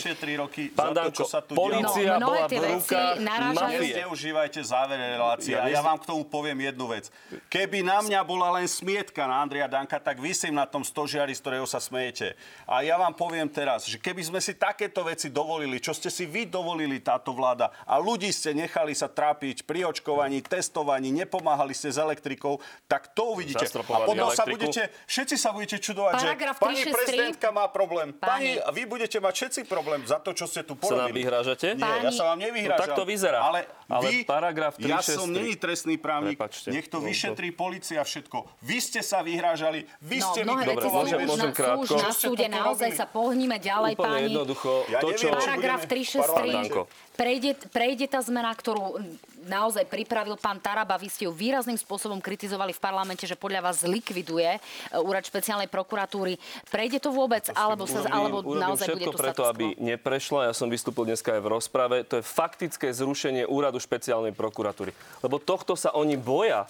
Pán Danko, mnohé bola v rukách mafie. Zneužívajte závere relácie. Ja vám k tomu poviem jednu vec. Keby na mňa bola len smietka na Andrea Danka, tak vysím na tom stožiari, z ktorého sa smejete. A ja vám poviem teraz, že keby sme si takéto veci dovolili, čo ste si vy dovolili táto vláda a ľudí ste nechali sa trápiť pri očkovaní, testovaní, nepomáhali ste s elektrikou, tak to uvidíte. A potom sa budete, všetci sa budete čudovať, Paragraf že pani 363. prezidentka má problém. Pani- Pani, vy budete mať všetci problém za to, čo ste tu Sa nám porobili. vyhrážate? Nie, ja Pani- sa vám nevyhrážam. No tak to vyzerá. Ale, Ale vy, paragraf Ja 363. som není trestný právnik. Prepačte. Nech to No, vyšetrí policia všetko. Vy ste sa vyhrážali, vy No, ste veci Dobre, môžem- môžem sú krátko? už na súde. Naozaj sa pohníme ďalej, Úplne páni. jednoducho. Ja to, čo... Paragraf budeme- 363. Danko. Prejde, prejde tá zmena, ktorú naozaj pripravil pán Taraba. Vy ste ju výrazným spôsobom kritizovali v parlamente, že podľa vás likviduje e, úrad špeciálnej prokuratúry. Prejde to vôbec, alebo, sa, alebo urobím naozaj bude všetko to preto, aby neprešla. Ja som vystúpil dneska aj v rozprave. To je faktické zrušenie úradu špeciálnej prokuratúry. Lebo tohto sa oni boja.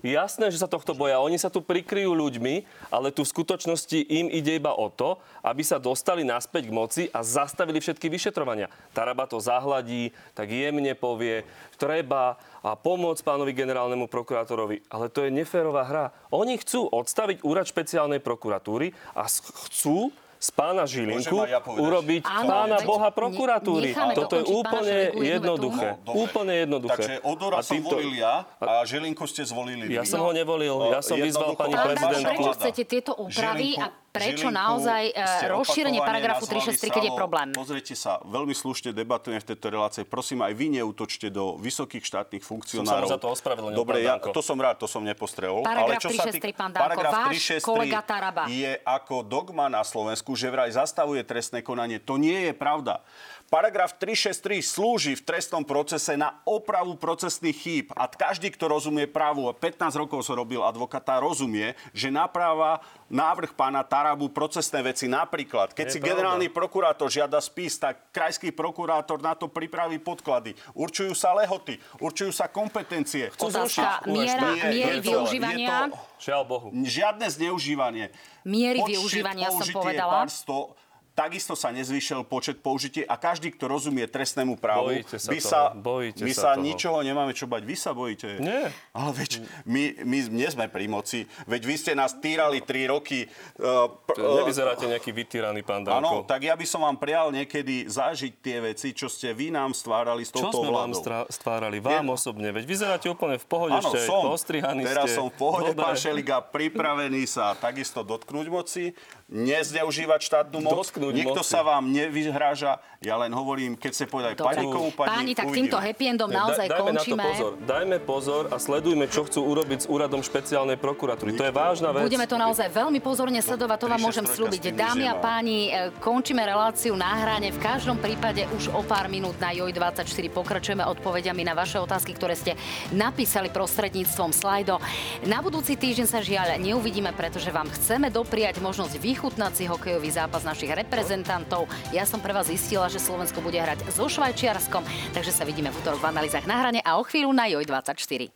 Jasné, že sa tohto boja. Oni sa tu prikryjú ľuďmi, ale tu v skutočnosti im ide iba o to, aby sa dostali naspäť k moci a zastavili všetky vyšetrovania. Taraba to zahladí, tak jemne povie, treba a pomôcť pánovi generálnemu prokurátorovi. Ale to je neférová hra. Oni chcú odstaviť úrad špeciálnej prokuratúry a chcú z pána Žilinku ja urobiť Áno, pána veď Boha prokuratúry. necháme Toto je úplne jednoduché. No. Úplne jednoduché. Takže Odora A som týmto- volil ja a Žilinko ste zvolili Ja vy. som ho nevolil. No, Ja som vyzval jednoducho, pani prezidentku. prečo chcete tieto úpravy a prečo Žilinku naozaj e, rozšírenie paragrafu nazvali 363, keď je problém? Pozrite sa, veľmi slušne debatujeme v tejto relácii. Prosím, aj vy neútočte do vysokých štátnych funkcionárov. Som sa za to ospravedlnil, Dobre, pán ja, to som rád, to som nepostrehol. Paragraf ale čo sa 363, týka- pán Danko, paragraf váš 363 kolega Taraba. je ako dogma na Slovensku, že vraj zastavuje trestné konanie. To nie je pravda. Paragraf 363 slúži v trestnom procese na opravu procesných chýb. A každý, kto rozumie právu, a 15 rokov som robil advokáta, rozumie, že naprava návrh pána Tarabu procesné veci. Napríklad, keď Je si pravda. generálny prokurátor žiada spis, tak krajský prokurátor na to pripraví podklady. Určujú sa lehoty, určujú sa kompetencie. Chcú Otázka miera, Nie, miery to- využívania. to- Žiaľ Bohu. Žiadne zneužívanie. Miery Počet využívania som povedala. pár sto, takisto sa nezvýšil počet použití a každý, kto rozumie trestnému právu, Bojíte sa by toho, sa, bojíte my sa sa toho. ničoho nemáme čo bať. Vy sa bojíte. Nie. Ale veď my, my nie sme pri moci. Veď vy ste nás týrali 3 roky. Uh, pr- Nevyzeráte nejaký vytýraný pán Áno, Danko. tak ja by som vám prial niekedy zažiť tie veci, čo ste vy nám stvárali s Čo touto sme vám vládou. stra- stvárali? Vám Je- osobne. Veď vyzeráte úplne v pohode, Áno, ešte som. postrihaní Teraz ste. som v pohode, Dobre. pán Šeliga, pripravený sa takisto dotknúť moci, nezneužívať štátnu moc. Dotknúť Nikto moci. sa vám nevyhráža. Ja len hovorím, keď ste povedali Dobre. paníkovú pani, Páni, tak týmto happy endom naozaj Da- dajme končíme. na to pozor. Dajme pozor a sledujme, čo chcú urobiť s úradom špeciálnej prokuratúry. To je vážna vec. Budeme to naozaj veľmi pozorne sledovať, to vám môžem 363 slúbiť. Dámy a páni, e, končíme reláciu na hrane. V každom prípade už o pár minút na JOJ24 pokračujeme odpovediami na vaše otázky, ktoré ste napísali prostredníctvom slajdo. Na budúci týždeň sa žiaľ neuvidíme, pretože vám chceme dopriať možnosť vychutnať si hokejový zápas našich reprezentantov. Ja som pre vás zistila, že Slovensko bude hrať so Švajčiarskom, takže sa vidíme v útorok v analýzach na hrane a o chvíľu na JOJ24.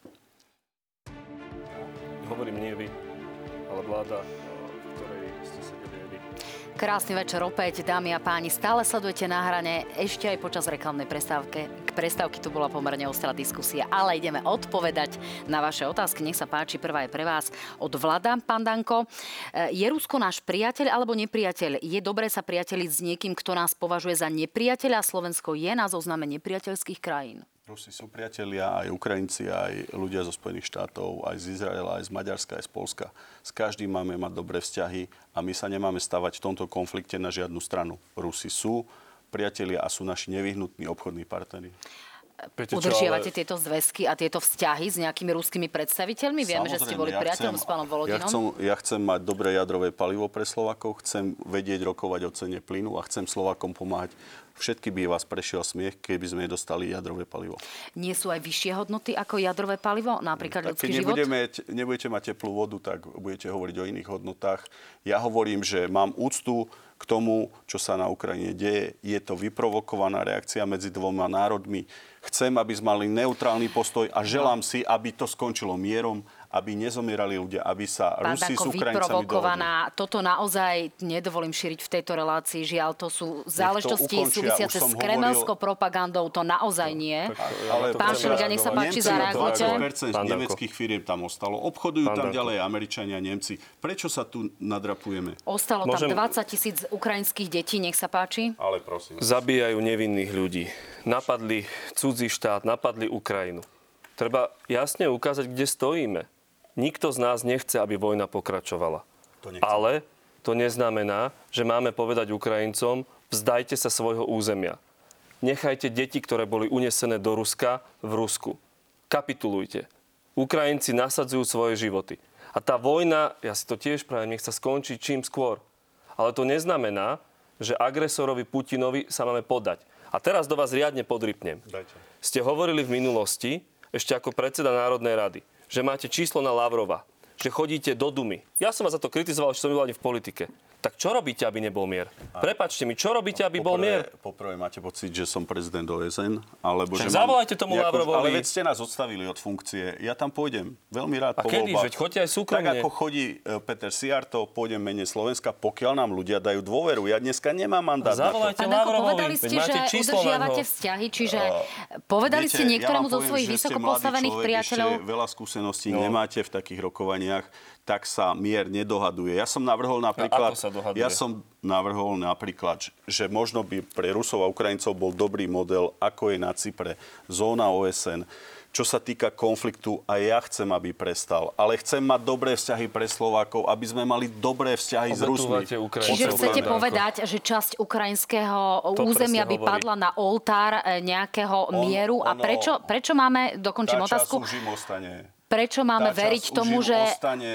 Hovorím nie vy, ale vláda. Krásny večer opäť, dámy a páni. Stále sledujete na hrane, ešte aj počas reklamnej prestávke. Prestávky tu bola pomerne ostrá diskusia, ale ideme odpovedať na vaše otázky. Nech sa páči, prvá je pre vás od Vlada, pán Danko. E, Je Rusko náš priateľ alebo nepriateľ? Je dobré sa priateliť s niekým, kto nás považuje za nepriateľa? Slovensko je na zozname nepriateľských krajín. Rusi sú priatelia, aj Ukrajinci, aj ľudia zo Spojených štátov, aj z Izraela, aj z Maďarska, aj z Polska. S každým máme mať dobré vzťahy a my sa nemáme stavať v tomto konflikte na žiadnu stranu. Rusi sú priatelia a sú naši nevyhnutní obchodní partneri. Viete čo, Udržiavate ale- tieto zväzky a tieto vzťahy s nejakými ruskými predstaviteľmi? Vieme, že ste boli ja priateľom chcem- s pánom Ja Volodinom. chcem, ja chcem mať dobré jadrové palivo pre Slovakov, chcem vedieť rokovať o cene plynu a chcem Slovakom pomáhať. Všetky by vás prešiel smiech, keby sme dostali jadrové palivo. Nie sú aj vyššie hodnoty ako jadrové palivo, napríklad Tak keď ľudský život? nebudeme, nebudete mať teplú vodu, tak budete hovoriť o iných hodnotách. Ja hovorím, že mám úctu k tomu, čo sa na Ukrajine deje. Je to vyprovokovaná reakcia medzi dvoma národmi. Chcem, aby sme mali neutrálny postoj a želám si, aby to skončilo mierom, aby nezomierali ľudia, aby sa Pán Rusi s Ukrajincami dohodli. vyprovokovaná. Toto naozaj nedovolím šíriť v tejto relácii. Žiaľ, to sú záležitosti ukončia. súvisiace s kremelskou propagandou. To naozaj nie. Ale Pán Šeliga, nech sa páči, zareagujte. 20% Pán Danko. nemeckých firiem tam ostalo. Obchodujú Pán tam Danko. ďalej Američania, Nemci. Prečo sa tu nadrapujeme? Ostalo tam Môžem- 20 tisíc ukrajinských detí, nech sa páči. Ale prosím. Zabíjajú nevinných ľudí. Napadli cudzí štát, napadli Ukrajinu. Treba jasne ukázať, kde stojíme. Nikto z nás nechce, aby vojna pokračovala. To. Ale to neznamená, že máme povedať Ukrajincom, vzdajte sa svojho územia. Nechajte deti, ktoré boli unesené do Ruska, v Rusku. Kapitulujte. Ukrajinci nasadzujú svoje životy. A tá vojna, ja si to tiež prajem, nech sa skončí čím skôr. Ale to neznamená, že agresorovi Putinovi sa máme podať. A teraz do vás riadne podrypnem. Dajte. Ste hovorili v minulosti, ešte ako predseda Národnej rady, že máte číslo na Lavrova, že chodíte do Dumy. Ja som vás za to kritizoval, že som nebol ani v politike. Tak čo robíte, aby nebol mier? Prepačte mi, čo robíte, aby bol mier? Poprvé máte pocit, že som prezident OSN, alebo Však že zavolajte tomu nejakú- Lavrovovi. Ale veď ste nás odstavili od funkcie. Ja tam pôjdem. Veľmi rád A po kedy? Veď choďte aj súkromne. Tak ako chodí e, Peter Siarto, pôjdem mene Slovenska, pokiaľ nám ľudia dajú dôveru. Ja dneska nemám mandát na to. Zavolajte Danko, Lavrovovi, povedali ste, že udržiavate vzťahy, čiže povedali ste niektorému ja zo svojich že ste vysoko mladý postavených človek, priateľov? Veľa skúseností No. nemáte v takých rokovaniach, tak sa mier nedohaduje. Ja som navrhol napríklad... ako sa dohaduje? Ja som navrhol napríklad, že možno by pre Rusov a Ukrajincov bol dobrý model, ako je na Cypre, zóna OSN. Čo sa týka konfliktu, aj ja chcem, aby prestal. Ale chcem mať dobré vzťahy pre Slovákov, aby sme mali dobré vzťahy s Rusmi. Obetúvate. Čiže chcete povedať, že časť ukrajinského To územia by hovorí. padla na oltár e, nejakého On- mieru? A ono- prečo, prečo máme, dokončím otázku, ostane. Prečo máme Tá veriť tomu, že,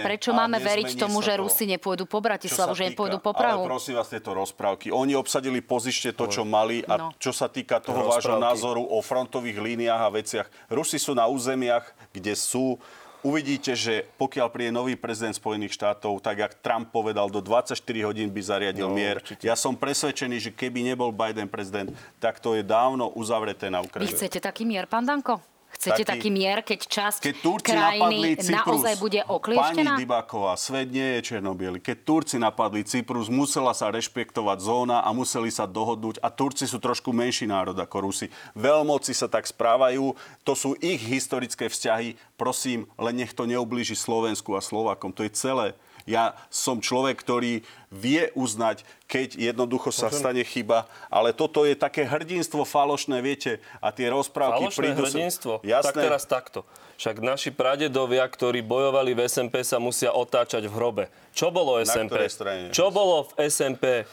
prečo máme veriť tomu, že. Rusi nepôjdu po Bratislavu, že nepôjdu po Prahu? Ale prosím vás, tieto rozprávky. Oni obsadili pozične to, čo mali a No. čo sa týka toho vášho názoru o frontových líniách a veciach. Rusi sú na územiach, kde sú Uvidíte, že pokiaľ príde nový prezident Spojených štátov, tak jak Trump povedal, do 24 hodín by zariadil No, mier. určite. Ja som presvedčený, že keby nebol Biden prezident, tak to je dávno uzavreté na Vy Ukrajine. chcete taký mier, pán Danko? Chcete taký, Taký- mier, keď časť Keď Turci krajiny Cyprus, naozaj bude pani oklieštená? Dybáková, svet nie je černobiely. Keď Turci napadli Cyprus, musela sa rešpektovať zóna a museli sa dohodnúť. A Turci sú trošku menší národ ako Rusi. Veľmoci sa tak správajú, to sú ich historické vzťahy. Prosím, len nech to neublíži Slovensku a Slovakom. To je celé. Ja som človek, ktorý vie uznať, keď jednoducho sa stane chyba, ale toto je také hrdinstvo falošné, viete, a tie rozprávky Falošné prídu... hrdinstvo? Jasné. Tak teraz takto. Však naši pradedovia, ktorí bojovali v SMP, sa musia otáčať v hrobe. Čo bolo SMP? Čo bolo v SMP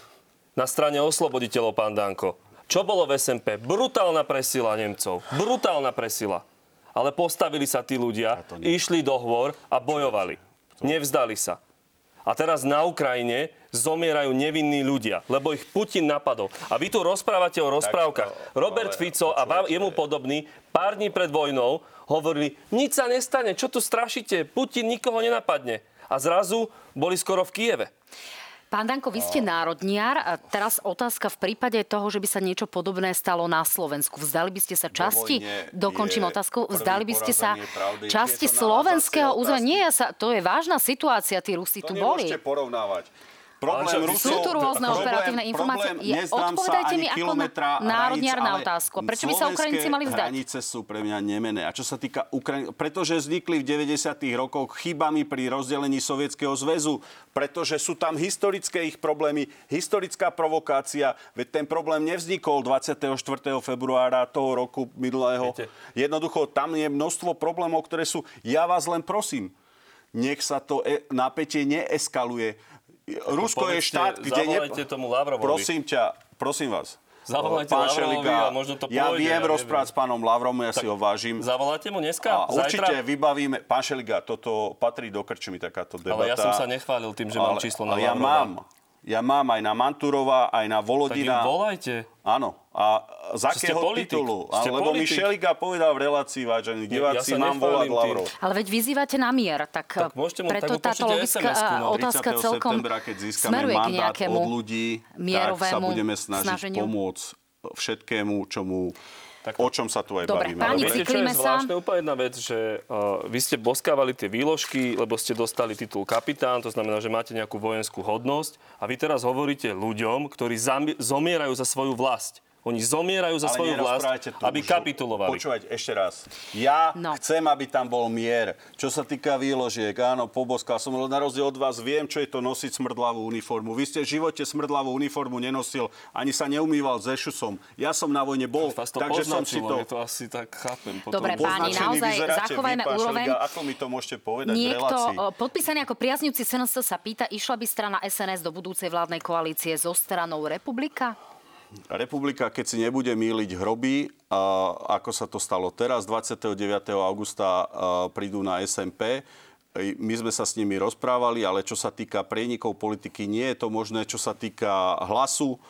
na strane osloboditeľov, pán Danko? Čo bolo v SMP? Brutálna presila Nemcov. Brutálna presila. Ale postavili sa tí ľudia, išli do hôr a bojovali. Nevzdali sa. A teraz na Ukrajine zomierajú nevinní ľudia, lebo ich Putin napadol. A vy tu rozprávate o rozprávkach. Robert Fico a vám, jemu podobný pár dní pred vojnou hovorili, nič sa nestane, čo tu strašíte, Putin nikoho nenapadne. A zrazu boli skoro v Kieve. Pán Danko, vy ste národniar a teraz otázka v prípade toho, že by sa niečo podobné stalo na Slovensku. Vzdali by ste sa časti, dokončím otázku, vzdali by ste sa pravdy. časti slovenského územia. Nie, ja sa, to je vážna situácia, tí Rusi To tu boli. nemôžete porovnávať. Problém Rusov, Sú tu rôzne problém- operatívne informácie. Problém, Je- odpovedajte mi ako kilometra na- národniar hraníc, na ale otázku. Prečo by sa Ukrajinci mali vzdať? hranice sú pre mňa nemené. A čo sa týka Ukrajiny, pretože vznikli v 90. rokoch chybami pri rozdelení Sovietskeho zväzu, pretože sú tam historické ich problémy, historická provokácia, veď ten problém nevznikol 24. februára toho roku minulého. Viete. Jednoducho tam je množstvo problémov, ktoré sú... Ja vás len prosím, nech sa to e- napätie neeskaluje. Rusko je štát, kde... zavolajte tomu Lavrovovi. Prosím ťa, prosím vás. Zavolajte Pán Šeliga, a možno to Ja pôjde, viem ja rozprávať s pánom Lavrom, ja si ho vážim. Zavoláte mu dneska? A Zajtra? určite vybavíme... Pán Šeliga, toto patrí do krčmy, takáto debata. Ale ja som sa nechválil tým, že mám Ale- číslo na ale ja mám. Ja mám aj na Manturova, aj na Tak im Volodina. volajte. Áno. A z Ste akého titulu? Ste lebo mi politik. Šeliga povedal v relácii, vážení Ja- ja diváci, sa mám volať. Lavrov. Ale veď vyzývate na mier, tak, Tak môžete mu- preto tak táto logická no. otázka 30. celkom septembra, keď získame smeruje k mandát nejakému od ľudí, tak sa mierovému budeme snažiť snaženiu. pomôcť všetkému, čomu, o čom sa tu aj Dobre, bavíme. páni, Dobre? Viete, čo je Cyklíme sa. zvláštne? Úplne jedna vec, že uh, vy ste boskávali tie výložky, lebo ste dostali titul kapitán, to znamená, že máte nejakú vojenskú hodnosť a vy teraz hovoríte ľuďom, ktorí zami- zomierajú za svoju vlast. Oni zomierajú za Ale svoju vlast, aby už- kapitulovali. Počúvajte, ešte raz. Ja No. chcem, aby tam bol mier. Čo sa týka výložiek, áno, poboskal som, na rozdiel od vás viem, čo je to nosiť smrdlavú uniformu. Vy ste v živote smrdlavú uniformu nenosil, ani sa neumýval s ešusom. Ja som na vojne bol, Vás to takže som si to... to asi tak chápem. Potom. Dobre, páni, naozaj zachovajme vy, pán úroveň. Šeliga, ako mi to môžete povedať Niekto, podpísaný ako priaznivci SNS sa pýta, išla by strana SNS do budúcej vládnej koalície so stranou Republika? Republika, keď si nebude míliť hroby, ako sa to stalo teraz, 29. augusta prídu na SMP. My sme sa s nimi rozprávali, ale čo sa týka prienikov politiky, nie je to možné. Čo sa týka hlasu,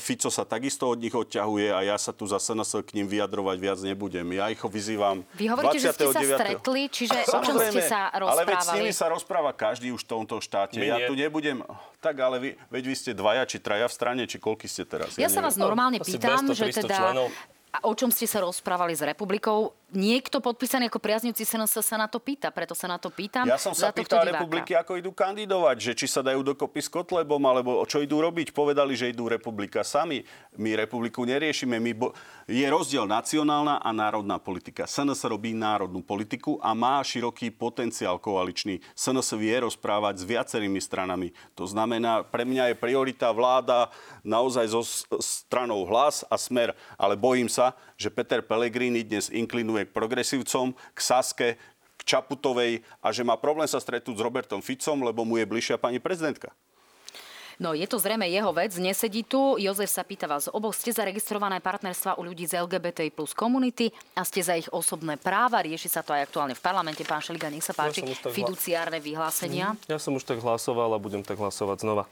Fico sa takisto od nich odťahuje a ja sa tu za SNS k ním vyjadrovať viac nebudem. Ja ich ho vyzývam Vy hovoríte, že ste sa 29.. stretli, čiže o čom ste sa Ale veď s rozprávali? nimi sa rozpráva každý už v tomto štáte. My ja nie. tu nebudem... Tak ale vy, veď vy ste dvaja či traja v strane, či koľky ste teraz? Ja sa neviem. vás normálne Asi pýtam, 200, že 300 teda... členov. A o čom ste sa rozprávali s republikou? Niekto podpísaný ako priaznivci SNS sa na to pýta, preto sa na to pýtam. Ja som sa pýtal republiky, ako idú kandidovať, že či sa dajú dokopy s Kotlebom, alebo čo idú robiť. Povedali, že idú republika sami. My republiku neriešime. My bo... Je rozdiel nacionálna a národná politika. SNS robí národnú politiku a má široký potenciál koaličný. SNS vie rozprávať s viacerými stranami. To znamená, pre mňa je priorita vláda naozaj so stranou hlas a smer. Ale bojím sa, že Peter Pellegrini dnes inklinuje k progresívcom, k Saske, k Čaputovej a že má problém sa stretnúť s Robertom Ficom, lebo mu je bližšia pani prezidentka. No je to zrejme jeho vec, nesedí tu. Jozef sa pýta vás, oboch ste zaregistrované partnerstva u ľudí z LGBT plus komunity a ste za ich osobné práva. Rieši sa to aj aktuálne v parlamente. Pán Šeliga, nech sa páči. Ja fiduciárne vyhlásenia. Mm, ja som už tak hlasoval a budem tak hlasovať znova.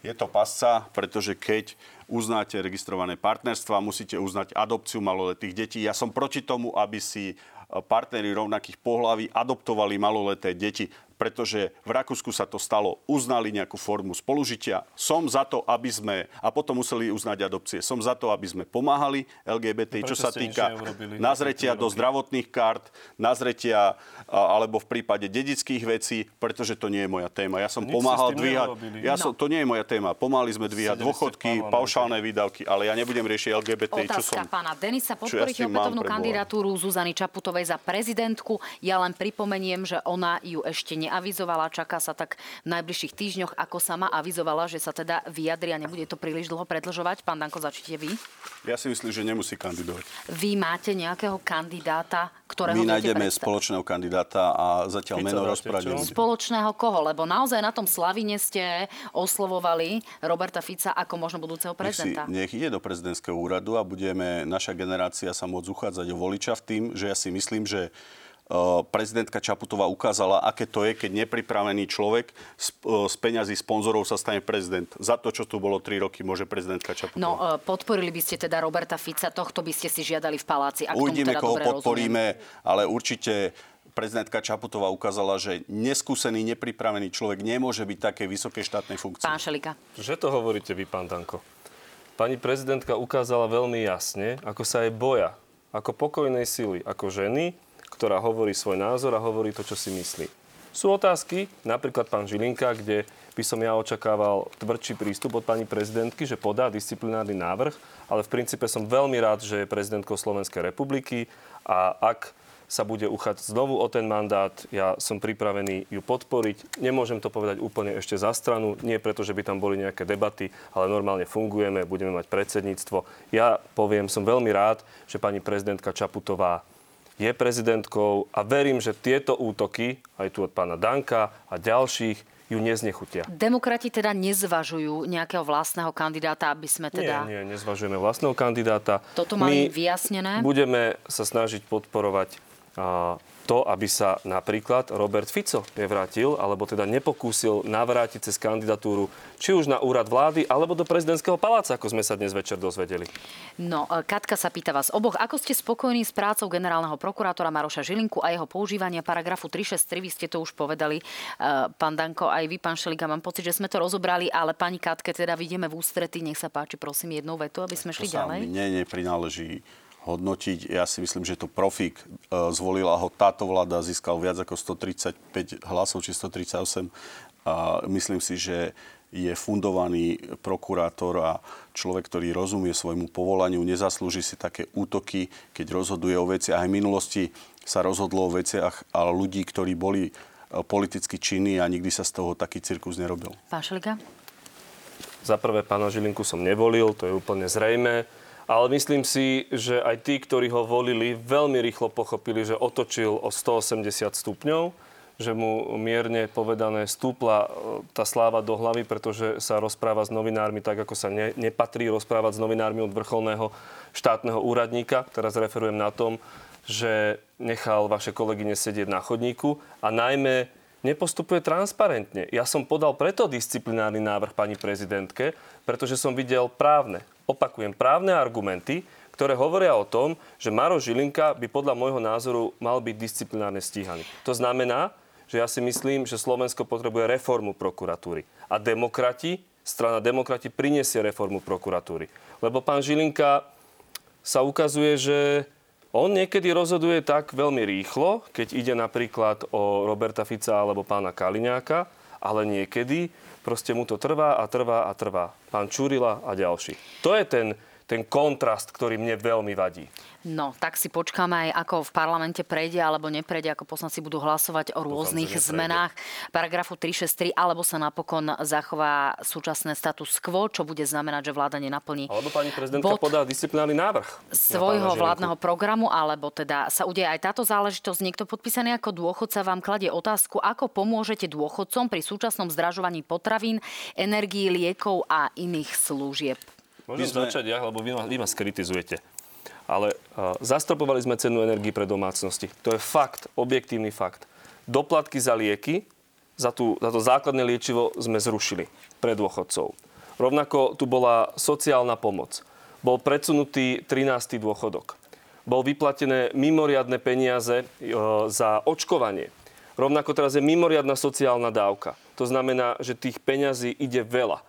Je to pasca, pretože keď uznáte registrované partnerstva, musíte uznať adopciu maloletých detí. Ja som proti tomu, aby si partnery rovnakých pohlaví adoptovali maloleté deti pretože v Rakúsku sa to stalo, uznali nejakú formu spolužitia. Som za to, aby sme, a potom museli uznať adopcie, som za to, aby sme pomáhali LGBT, čo sa týka nazretia do zdravotných kart, nazretia alebo v prípade dedických vecí, pretože to nie je moja téma. Ja som pomáhal dvíhať, ja som, no. to nie je moja téma, pomáhali sme dvíhať dôchodky, paušálne výdavky, ale ja nebudem riešiť LGBT, Otázka čo som... pána Denisa, podporíte ja opätovnú kandidatúru Zuzany Čaputovej za prezidentku. Ja len pripomeniem, že ona ju ešte neavizovala. Čaká sa tak v najbližších týždňoch, ako sama avizovala, že sa teda vyjadri a nebude to príliš dlho predlžovať. Pán Danko, začnite vy. Ja si myslím, že nemusí kandidovať. Vy máte nejakého kandidáta, ktorého My nájdeme predstav... spoločného kandidáta a zatiaľ Fico meno rozprávať Spoločného koho? Lebo naozaj na tom Slavine ste oslovovali Roberta Fica ako možno budúceho prezidenta. Nech, si, nech ide do prezidentského úradu a budeme, naša generácia sa môcť uchádzať o voliča v tým, že ja si myslím, že prezidentka Čaputová ukázala, aké to je, keď nepripravený človek z, z peňazí sponzorov sa stane prezident. Za to, čo tu bolo 3 roky, môže prezidentka Čaputová. No, podporili by ste teda Roberta Fica, tohto by ste si žiadali v paláci. Ak Uvidíme, teda koho podporíme, rozumiem. ale určite prezidentka Čaputová ukázala, že neskúsený, nepripravený človek nemôže byť také vysokej štátnej funkcie. Pán Šelika. Že to hovoríte vy, pán Danko? Pani prezidentka ukázala veľmi jasne, ako sa jej boja, ako pokojnej sily, ako ženy, ktorá hovorí svoj názor a hovorí to, čo si myslí. Sú otázky, napríklad pán Žilinka, kde by som ja očakával tvrdší prístup od pani prezidentky, že podá disciplinárny návrh, ale v princípe som veľmi rád, že je prezidentkou Slovenskej republiky a ak sa bude uchádzať znovu o ten mandát. Ja som pripravený ju podporiť. Nemôžem to povedať úplne ešte za stranu, nie preto, že by tam boli nejaké debaty, ale normálne fungujeme, budeme mať predsedníctvo. Ja poviem, som veľmi rád, že pani prezidentka Čaputová je prezidentkou a verím, že tieto útoky, aj tu od pána Danka a ďalších, ju neznechutia. Demokrati teda nezvažujú nejakého vlastného kandidáta, aby sme teda... Nie, nie, nezvažujeme vlastného kandidáta. Toto mali My vyjasnené? budeme sa snažiť podporovať to, aby sa napríklad Robert Fico nevrátil, alebo teda nepokúsil navrátiť cez kandidatúru či už na úrad vlády, alebo do prezidentského paláca, ako sme sa dnes večer dozvedeli. No, e, Katka sa pýta vás oboch, ako ste spokojní s prácou generálneho prokurátora Maroša Žilinku a jeho používania paragrafu 363, vy ste to už povedali, e, pán Danko, aj vy, pán Šeliga, mám pocit, že sme to rozobrali, ale pani Katke teda vidíme v ústrety, nech sa páči, prosím, jednou vetu, aby sme šli to ďalej. Nie, neprináleží hodnotiť. Ja si myslím, že to profík e, zvolila ho táto vláda, získal viac ako 135 hlasov, či 138. A myslím si, že je fundovaný prokurátor a človek, ktorý rozumie svojmu povolaniu, nezaslúži si také útoky, keď rozhoduje o veciach. Aj v minulosti sa rozhodlo o veciach a ľudí, ktorí boli e, politicky činní a nikdy sa z toho taký cirkus nerobil. Pán Šeliga? Za prvé, pána Žilinku som nevolil, to je úplne zrejme. Ale myslím si, že aj tí, ktorí ho volili, veľmi rýchlo pochopili, že otočil o 180 stupňov, že mu mierne povedané stúpla e, tá sláva do hlavy, pretože sa rozpráva s novinármi tak, ako sa ne, nepatrí rozprávať s novinármi od vrcholného štátneho úradníka. Teraz referujem na tom, že nechal vaše kolegyne sedieť na chodníku a najmä nepostupuje transparentne. Ja som podal preto disciplinárny návrh pani prezidentke, pretože som videl právne, opakujem, právne argumenty, ktoré hovoria o tom, že Maro Žilinka by podľa môjho názoru mal byť disciplinárne stíhaný. To znamená, že ja si myslím, že Slovensko potrebuje reformu prokuratúry. A demokrati, strana demokrati prinesie reformu prokuratúry. Lebo pán Žilinka sa ukazuje, že on niekedy rozhoduje tak veľmi rýchlo, keď ide napríklad o Roberta Fica alebo pána Kaliňáka, ale niekedy proste mu to trvá a trvá a trvá. Pán Čurila a ďalší. To je ten, ten kontrast, ktorý mne veľmi vadí. No, tak si počkáme aj, ako v parlamente prejde alebo neprejde, ako poslanci budú hlasovať o rôznych Dúfam, zmenách paragrafu 363, alebo sa napokon zachová súčasné status quo, čo bude znamenať, že vláda nenaplní Alebo pani prezidentka podá disciplinárny návrh. Svojho vládneho programu, alebo teda sa udeje aj táto záležitosť. Niekto podpísaný ako dôchodca vám kladie otázku, ako pomôžete dôchodcom pri súčasnom zdražovaní potravín, energií, liekov a iných služieb. Môžem sme... začať ja, lebo vy ma, vy ma skritizujete ale uh, zastropovali sme cenu energii pre domácnosti. To je fakt, objektívny fakt. Doplatky za lieky, za, tú, za to základné liečivo sme zrušili pre dôchodcov. Rovnako tu bola sociálna pomoc. Bol predsunutý 13. dôchodok. Bol vyplatené mimoriadne peniaze uh, za očkovanie. Rovnako teraz je mimoriadna sociálna dávka. To znamená, že tých peňazí ide veľa.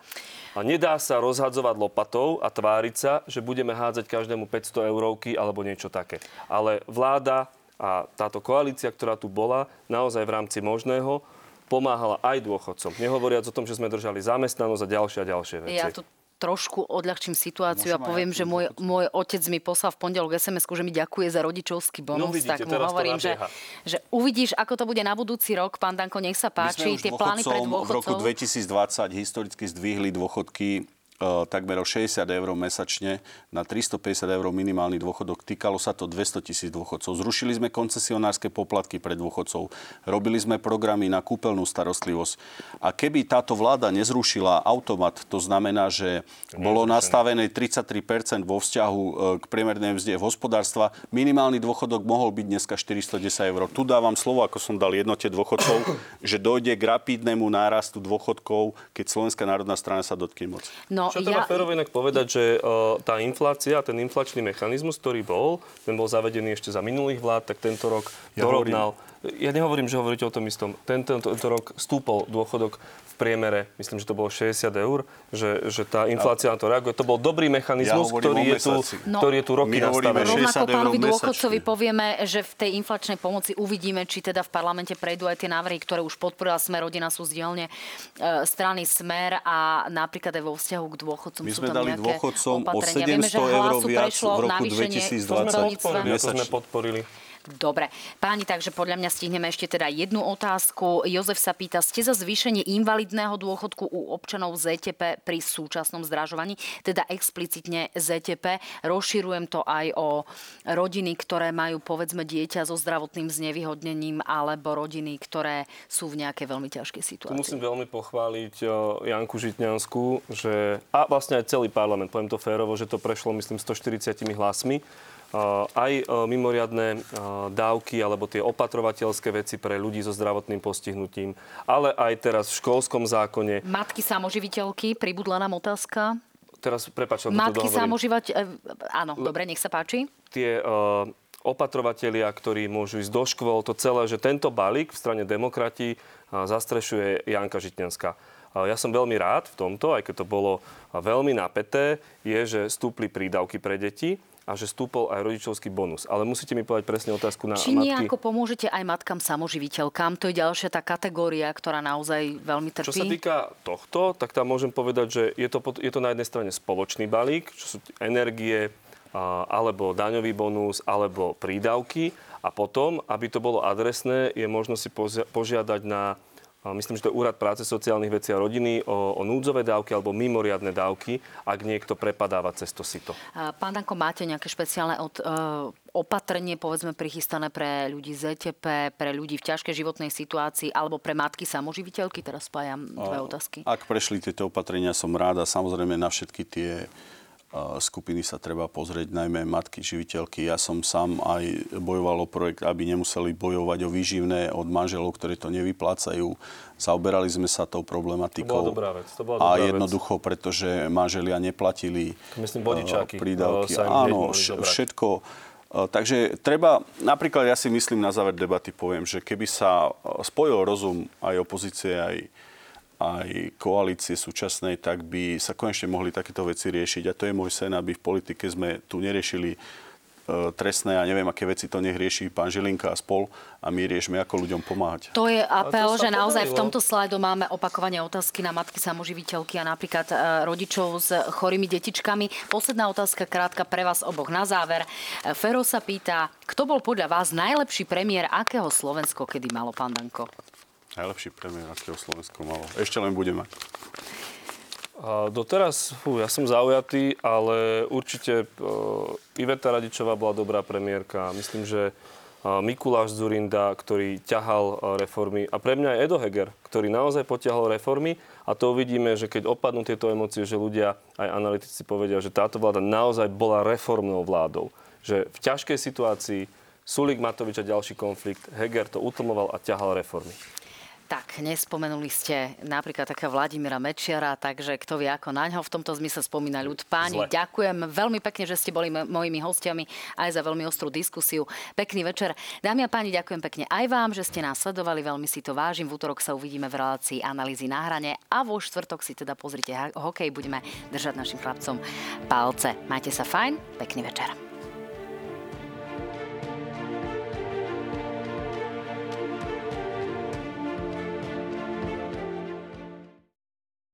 A nedá sa rozhadzovať lopatou a tváriť sa, že budeme hádzať každému 500 eurovky alebo niečo také. Ale vláda a táto koalícia, ktorá tu bola, naozaj v rámci možného, pomáhala aj dôchodcom. Nehovoriac o tom, že sme držali zamestnanosť a ďalšie a ďalšie veci. Ja tu trošku odľahčím situáciu Môžem a poviem, že môj, môj otec mi poslal v pondelok sms že mi ďakuje za rodičovský bonus, no, vidíte, tak mu hovorím, že, že uvidíš, ako to bude na budúci rok. Pán Danko, nech sa páči, tie plány pre dôchodcov. V roku 2020 historicky zdvihli dôchodky takmer o 60 eur mesačne na 350 eur minimálny dôchodok. Týkalo sa to 200 tisíc dôchodcov. Zrušili sme koncesionárske poplatky pre dôchodcov. Robili sme programy na kúpeľnú starostlivosť. A keby táto vláda nezrušila automat, to znamená, že bolo nastavené 33% vo vzťahu eh, k priemernej mzde v hospodárstva, minimálny dôchodok mohol byť dneska 410 eur. Tu dávam slovo, ako som dal jednote dôchodcov, že dojde k rapidnému nárastu dôchodkov, keď Slovenská národná strana sa dotkne moci. No, čo treba ja... férovo inak povedať, že uh, tá inflácia, ten inflačný mechanizmus, ktorý bol, ten bol zavedený ešte za minulých vlád, tak tento rok ja dorovnal. Hovorím. Ja nehovorím, že hovoríte o tom istom. Tento, tento, tento rok stúpol dôchodok priemere, myslím, že to bolo 60 eur, že, že tá inflácia na to reaguje. To bol dobrý mechanizmus, ja ktorý, je tu, no, ktorý je tu roky nastavený. Rovnako pánovi dôchodcovi povieme, že v tej inflačnej pomoci uvidíme, či teda v parlamente prejdú aj tie návrhy, ktoré už podporila Smer, rodina sú z dielne e, strany Smer a napríklad aj vo vzťahu k dôchodcom My sú sme tam dali dôchodcom opatrenia. o 700 Vieme, že eur viac v roku 2020. To sme podporili. Dobre. Páni, takže podľa mňa stihneme ešte teda jednu otázku. Jozef sa pýta, ste za zvýšenie invalidného dôchodku u občanov ZTP pri súčasnom zdražovaní, teda explicitne ZTP. Rozširujem to aj o rodiny, ktoré majú povedzme dieťa so zdravotným znevýhodnením alebo rodiny, ktoré sú v nejakej veľmi ťažkej situácii. Tu musím veľmi pochváliť Janku Žitňanskú, že, a vlastne aj celý parlament, poviem to férovo, že to prešlo myslím 140 hlasmi aj mimoriadne dávky alebo tie opatrovateľské veci pre ľudí so zdravotným postihnutím, ale aj teraz v školskom zákone. Matky samoživiteľky, pribudla nám otázka. Teraz, prepáč, Matky samoživať, e, áno, Le, dobre, nech sa páči. Tie opatrovatelia, ktorí môžu ísť do škôl, to celé, že tento balík v strane demokrati zastrešuje Janka Žitňanská. Ja som veľmi rád v tomto, aj keď to bolo veľmi napäté, je, že stúpli prídavky pre deti a že stúpol aj rodičovský bonus. Ale musíte mi povedať presne otázku na Či matky. nejako pomôžete aj matkám samoživiteľkám? To je ďalšia tá kategória, ktorá naozaj veľmi trpí. Čo sa týka tohto, tak tam môžem povedať, že je to, je to na jednej strane spoločný balík, čo sú energie, alebo daňový bonus, alebo prídavky. A potom, aby to bolo adresné, je možno si požiadať na myslím, že to je Úrad práce, sociálnych vecí a rodiny, o, o núdzové dávky alebo mimoriadne dávky, ak niekto prepadáva cez to sito. Pán Danko, máte nejaké špeciálne od, uh, opatrenie, povedzme, prichystané pre ľudí z ETP, pre ľudí v ťažkej životnej situácii alebo pre matky samoživiteľky? Teraz spájam dve otázky. Ak prešli tieto opatrenia, som rád a samozrejme na všetky tie skupiny sa treba pozrieť, najmä matky, živiteľky. Ja som sám aj bojoval o projekt, aby nemuseli bojovať o výživné od manželov, ktorí to nevyplácajú. Zaoberali sme sa tou problematikou. To bola dobrá vec. To bola dobrá a jednoducho, vec. pretože manželia neplatili to myslím, bodičáky, prídavky. Áno, všetko. Takže treba, napríklad ja si myslím na záver debaty poviem, že keby sa spojil rozum aj opozície, aj aj koalície súčasnej, tak by sa konečne mohli takéto veci riešiť. A to je môj sen, aby v politike sme tu neriešili trestné a neviem, aké veci to nech rieši pán Žilinka a spol a my riešime, ako ľuďom pomáhať. To je apel, to že naozaj v tomto slajdu máme opakovane otázky na matky samoživiteľky a napríklad e, rodičov s chorými detičkami. Posledná otázka krátka pre vás oboch na záver. E, Fero sa pýta, kto bol podľa vás najlepší premiér, akého Slovensko kedy malo, pán Danko? Najlepší premiér, akého Slovensko malo. Ešte len bude mať. A doteraz, fú, ja som zaujatý, ale určite uh, Iveta Radičová bola dobrá premiérka. Myslím, že uh, Mikuláš Zurinda, ktorý ťahal uh, reformy. A pre mňa aj Edo Heger, ktorý naozaj potiahol reformy. A to uvidíme, že keď opadnú tieto emócie, že ľudia, aj analytici povedia, že táto vláda naozaj bola reformnou vládou. Že v ťažkej situácii Sulik Matovič a ďalší konflikt, Heger to utlmoval a ťahal reformy. Tak, nespomenuli ste napríklad takého Vladimíra Mečiara, takže kto vie ako na ňo v tomto zmysle spomína ľud. Páni, Zle. ďakujem veľmi pekne, že ste boli m- mojimi hostiami aj za veľmi ostrú diskusiu. Pekný večer. Dámy a páni, ďakujem pekne aj vám, že ste nás sledovali, veľmi si to vážim. V útorok sa uvidíme v relácii analýzy na hrane a vo štvrtok si teda pozrite hokej, budeme držať našim chlapcom palce. Majte sa fajn, pekný večer.